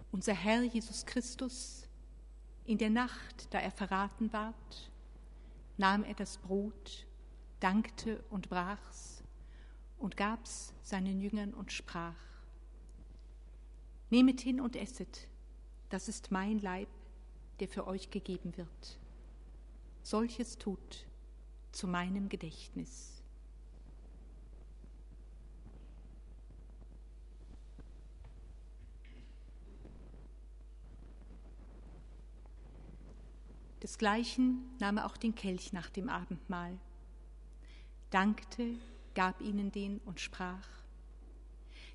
Unser Herr Jesus Christus, in der Nacht, da er verraten ward, nahm er das Brot, dankte und brach's und gab's seinen Jüngern und sprach, Nehmet hin und esset, das ist mein Leib, der für euch gegeben wird. Solches tut zu meinem Gedächtnis. Desgleichen nahm er auch den Kelch nach dem Abendmahl, dankte, gab ihnen den und sprach,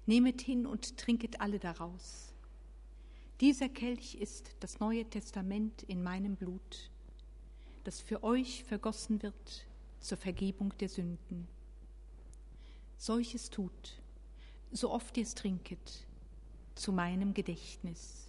Nehmet hin und trinket alle daraus. Dieser Kelch ist das Neue Testament in meinem Blut, das für euch vergossen wird zur Vergebung der Sünden. Solches tut, so oft ihr es trinket, zu meinem Gedächtnis.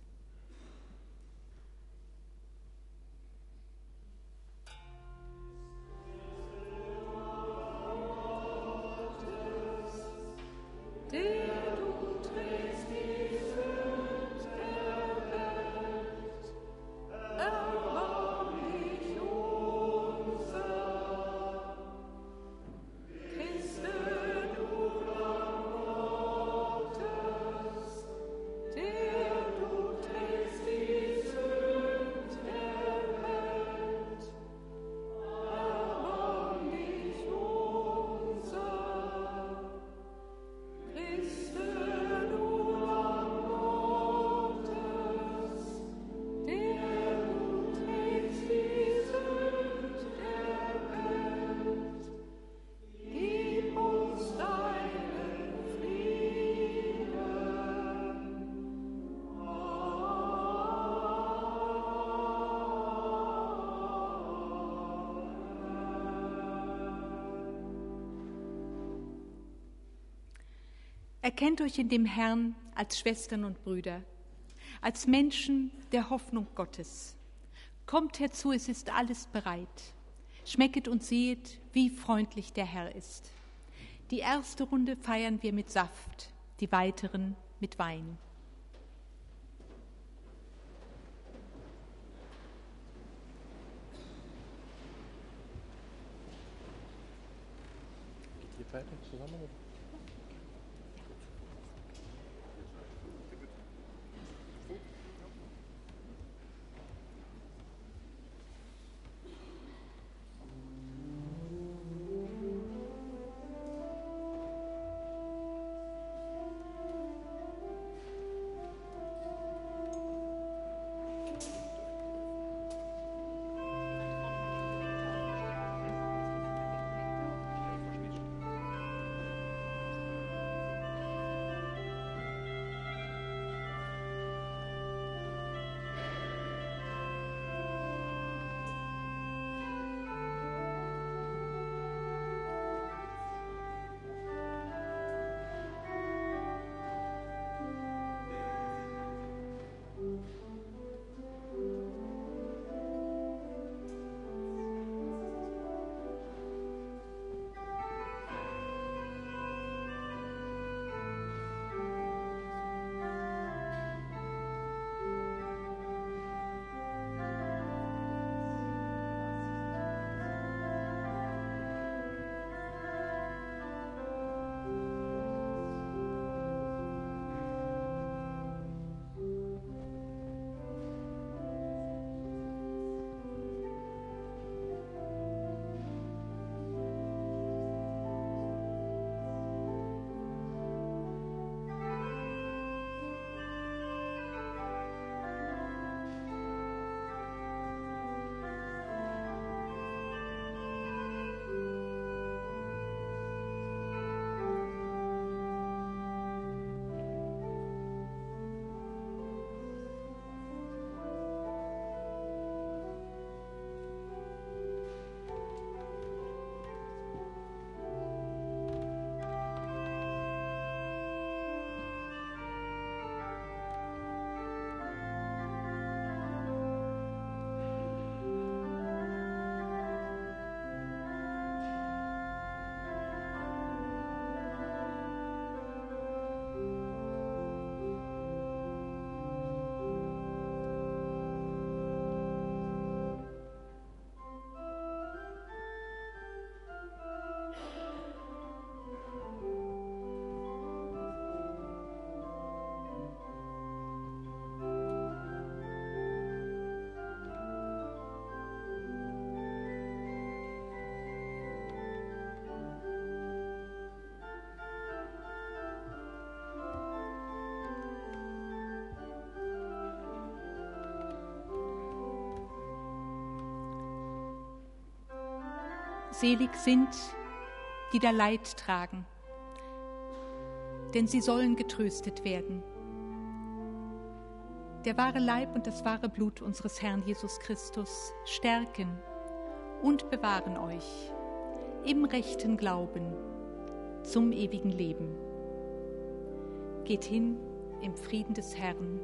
Erkennt euch in dem Herrn als Schwestern und Brüder, als Menschen der Hoffnung Gottes. Kommt herzu, es ist alles bereit. Schmecket und sehet, wie freundlich der Herr ist. Die erste Runde feiern wir mit Saft, die weiteren mit Wein. Geht ihr beide zusammen? Selig sind, die da Leid tragen, denn sie sollen getröstet werden. Der wahre Leib und das wahre Blut unseres Herrn Jesus Christus stärken und bewahren euch im rechten Glauben zum ewigen Leben. Geht hin im Frieden des Herrn.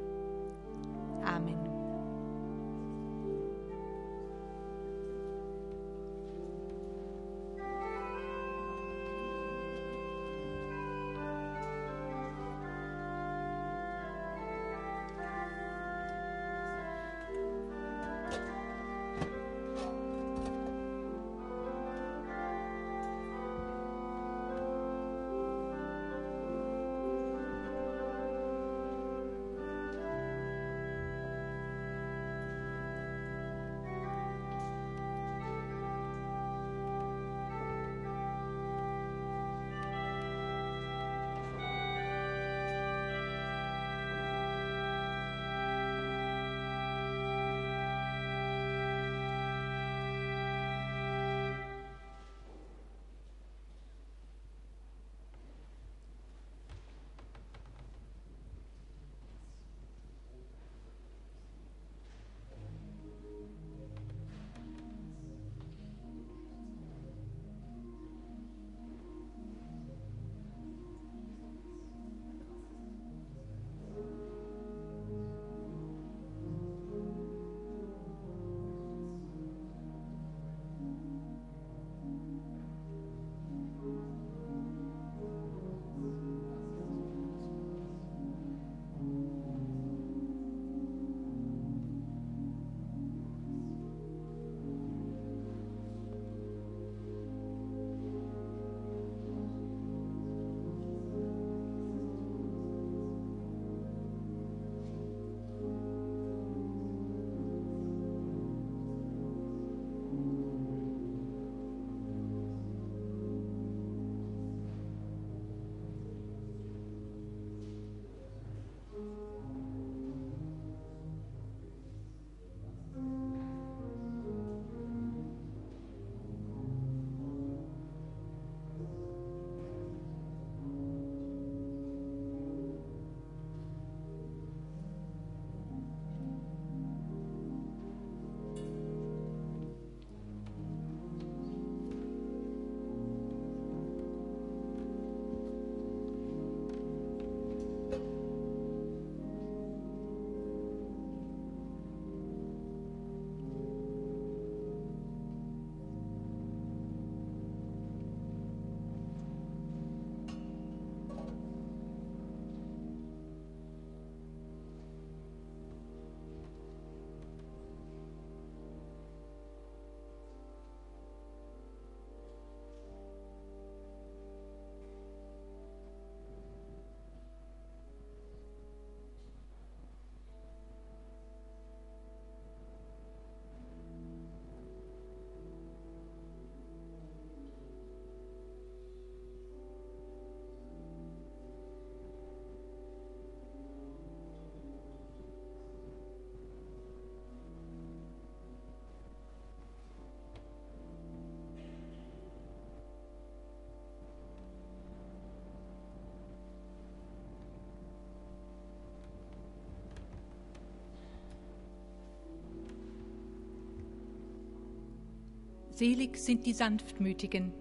Selig sind die Sanftmütigen,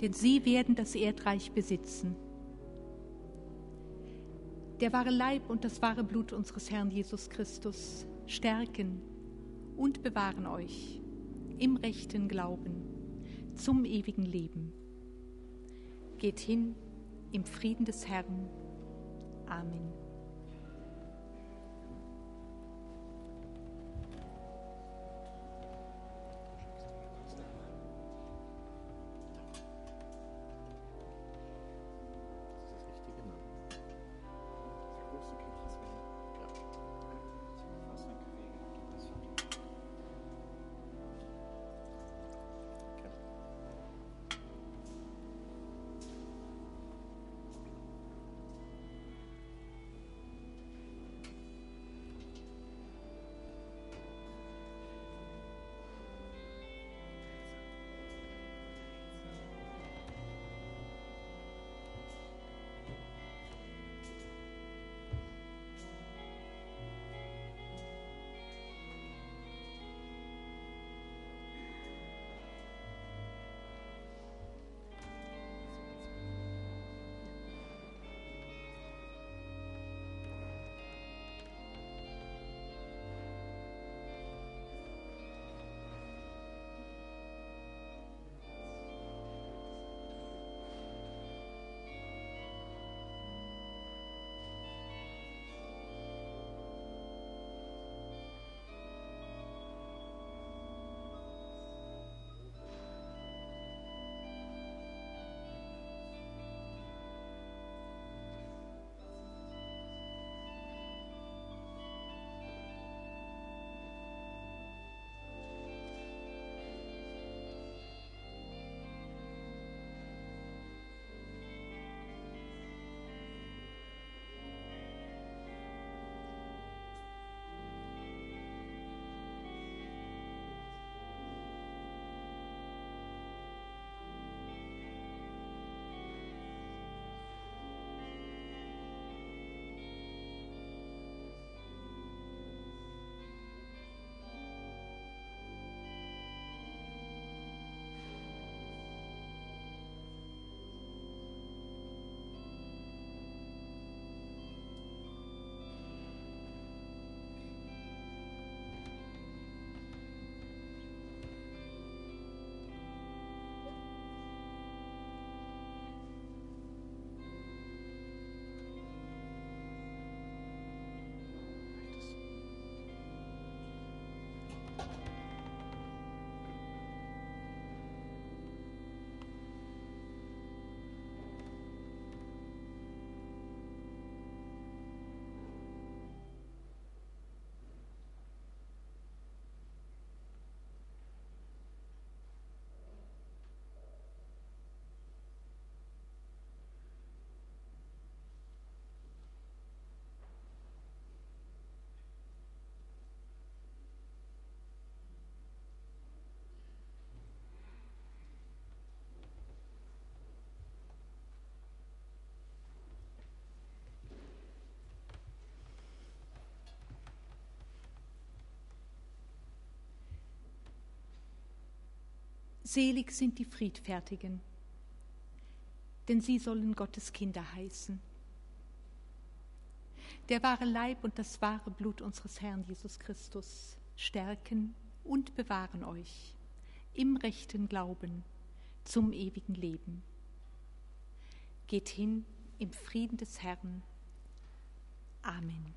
denn sie werden das Erdreich besitzen. Der wahre Leib und das wahre Blut unseres Herrn Jesus Christus stärken und bewahren euch im rechten Glauben zum ewigen Leben. Geht hin im Frieden des Herrn. Amen. Selig sind die Friedfertigen, denn sie sollen Gottes Kinder heißen. Der wahre Leib und das wahre Blut unseres Herrn Jesus Christus stärken und bewahren euch im rechten Glauben zum ewigen Leben. Geht hin im Frieden des Herrn. Amen.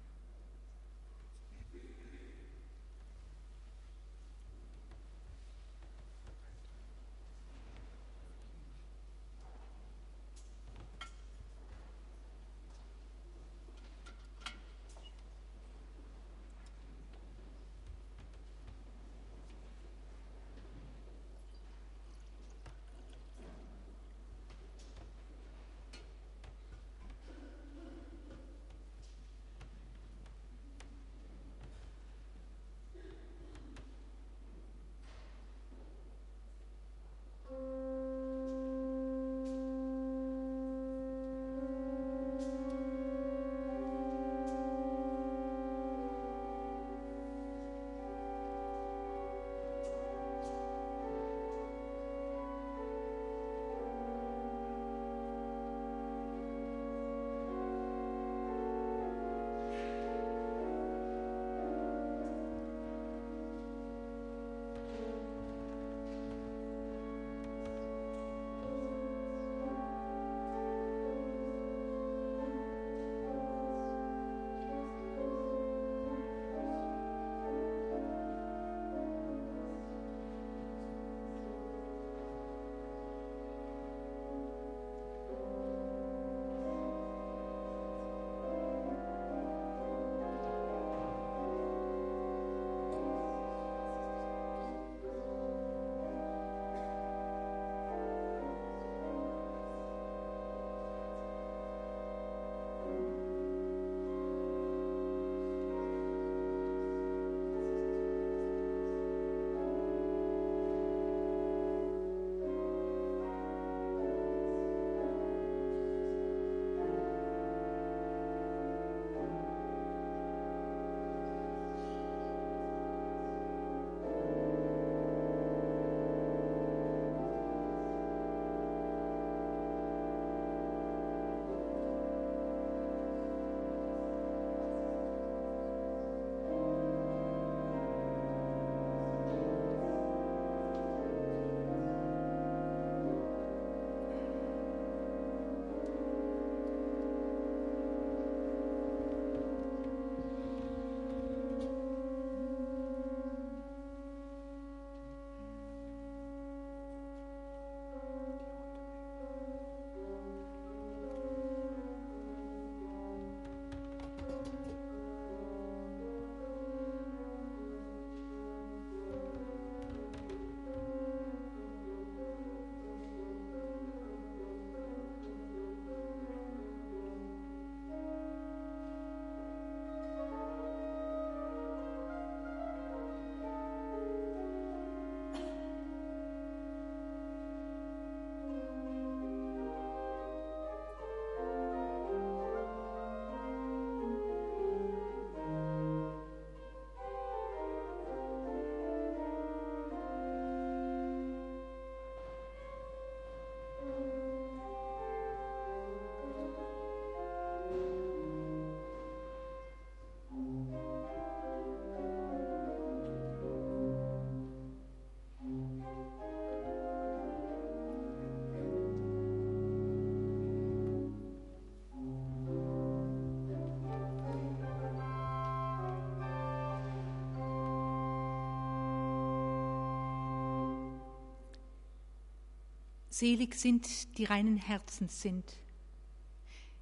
Selig sind, die reinen Herzens sind,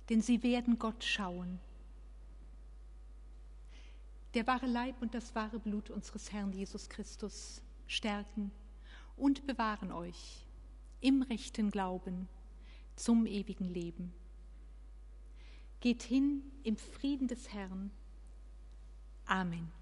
denn sie werden Gott schauen. Der wahre Leib und das wahre Blut unseres Herrn Jesus Christus stärken und bewahren euch im rechten Glauben zum ewigen Leben. Geht hin im Frieden des Herrn. Amen.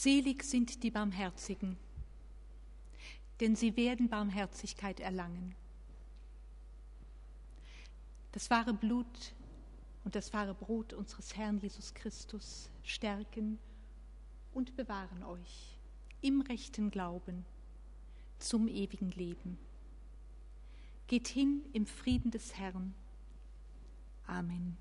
Selig sind die Barmherzigen, denn sie werden Barmherzigkeit erlangen. Das wahre Blut und das wahre Brot unseres Herrn Jesus Christus stärken und bewahren euch im rechten Glauben zum ewigen Leben. Geht hin im Frieden des Herrn. Amen.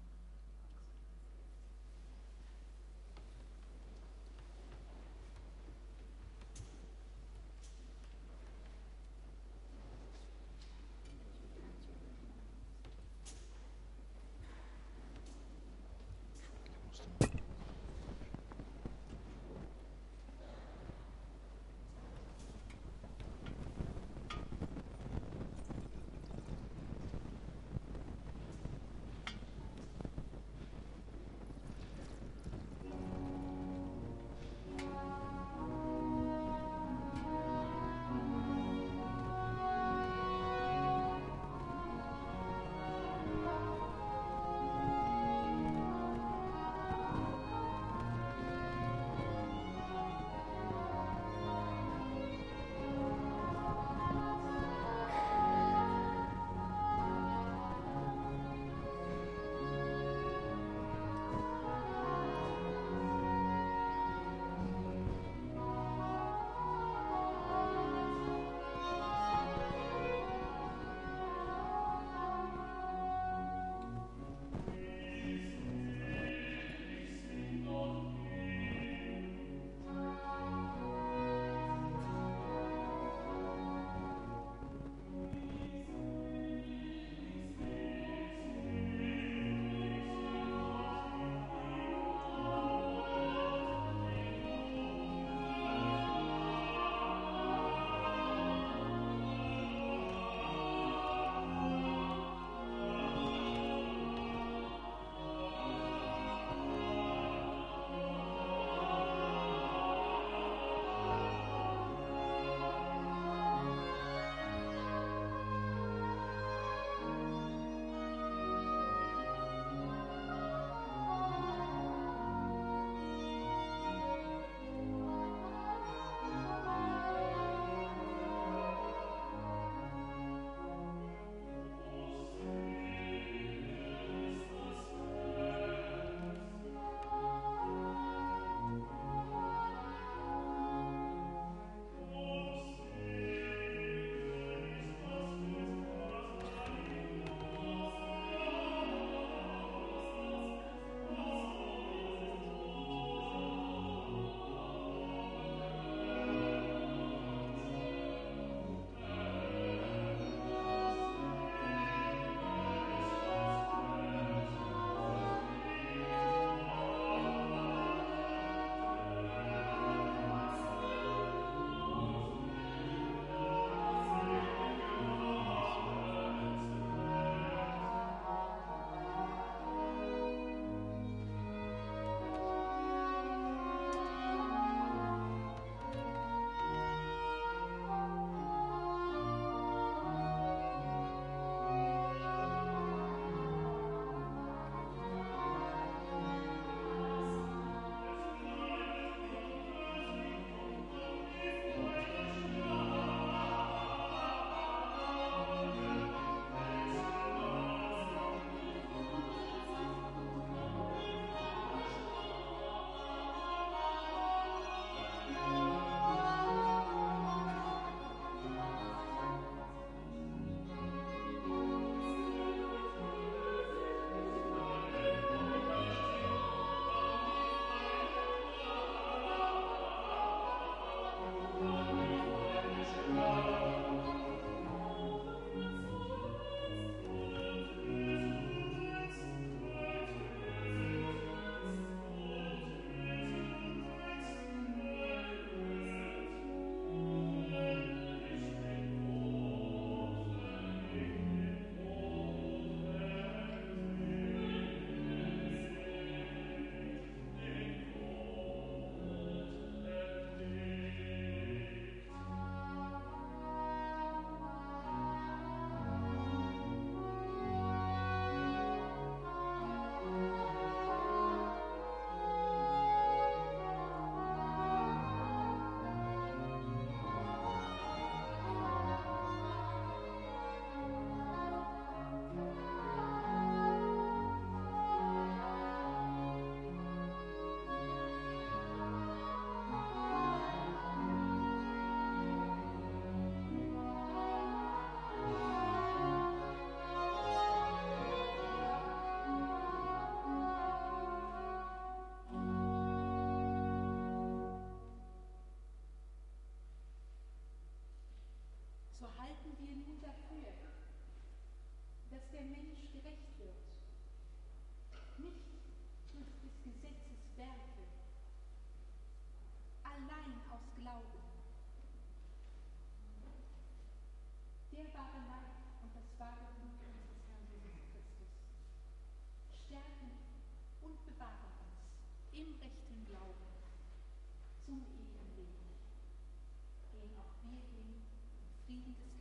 Im Frieden des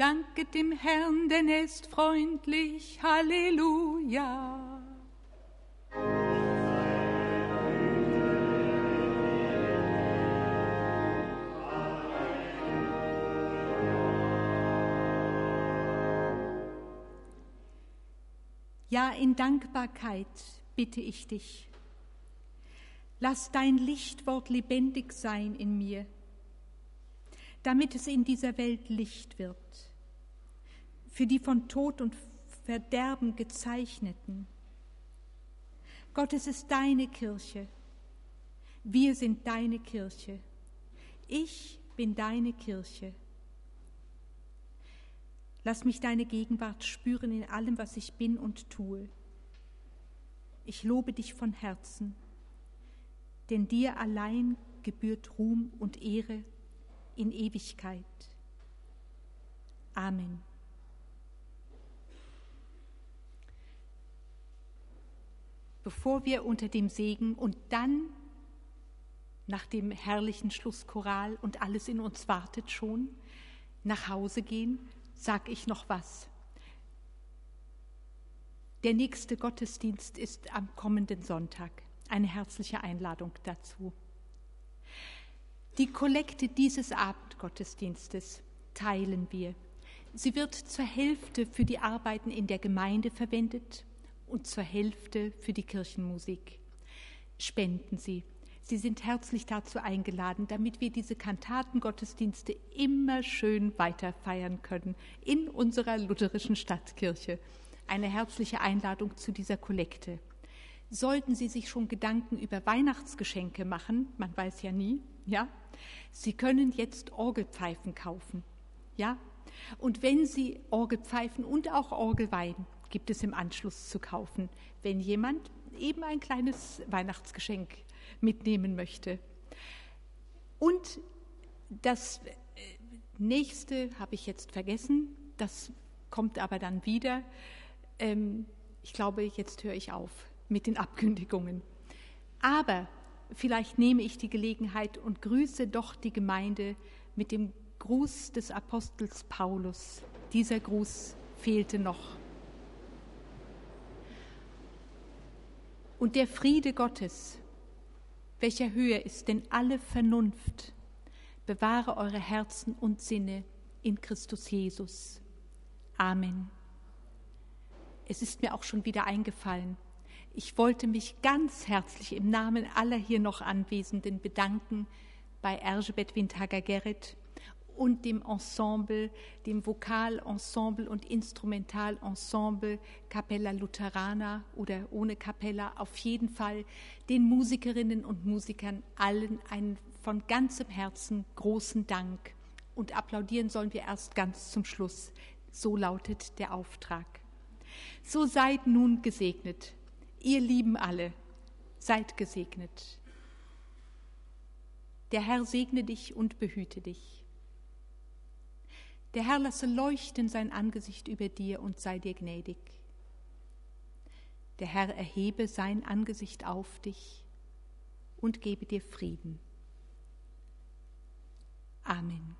Danket dem Herrn, denn er ist freundlich. Halleluja. Ja, in Dankbarkeit bitte ich dich. Lass dein Lichtwort lebendig sein in mir, damit es in dieser Welt Licht wird für die von Tod und Verderben gezeichneten. Gott, es ist deine Kirche. Wir sind deine Kirche. Ich bin deine Kirche. Lass mich deine Gegenwart spüren in allem, was ich bin und tue. Ich lobe dich von Herzen, denn dir allein gebührt Ruhm und Ehre in Ewigkeit. Amen. Bevor wir unter dem Segen und dann nach dem herrlichen Schlusschoral und alles in uns wartet schon, nach Hause gehen, sag ich noch was. Der nächste Gottesdienst ist am kommenden Sonntag. Eine herzliche Einladung dazu. Die Kollekte dieses Abendgottesdienstes teilen wir. Sie wird zur Hälfte für die Arbeiten in der Gemeinde verwendet und zur Hälfte für die Kirchenmusik. Spenden Sie. Sie sind herzlich dazu eingeladen, damit wir diese Kantatengottesdienste immer schön weiter feiern können in unserer lutherischen Stadtkirche. Eine herzliche Einladung zu dieser Kollekte. Sollten Sie sich schon Gedanken über Weihnachtsgeschenke machen, man weiß ja nie, ja? Sie können jetzt Orgelpfeifen kaufen, ja? Und wenn Sie Orgelpfeifen und auch Orgelwein gibt es im Anschluss zu kaufen, wenn jemand eben ein kleines Weihnachtsgeschenk mitnehmen möchte. Und das äh, nächste habe ich jetzt vergessen, das kommt aber dann wieder. Ähm, ich glaube, jetzt höre ich auf mit den Abkündigungen. Aber vielleicht nehme ich die Gelegenheit und grüße doch die Gemeinde mit dem Gruß des Apostels Paulus. Dieser Gruß fehlte noch. Und der Friede Gottes, welcher höher ist denn alle Vernunft, bewahre eure Herzen und Sinne in Christus Jesus. Amen. Es ist mir auch schon wieder eingefallen. Ich wollte mich ganz herzlich im Namen aller hier noch Anwesenden bedanken bei Erzsébet Windhager-Gerrit und dem Ensemble, dem Vokalensemble und Instrumentalensemble Capella Lutherana oder ohne Capella, auf jeden Fall den Musikerinnen und Musikern allen einen von ganzem Herzen großen Dank. Und applaudieren sollen wir erst ganz zum Schluss. So lautet der Auftrag. So seid nun gesegnet, ihr Lieben alle, seid gesegnet. Der Herr segne dich und behüte dich. Der Herr lasse leuchten sein Angesicht über dir und sei dir gnädig. Der Herr erhebe sein Angesicht auf dich und gebe dir Frieden. Amen.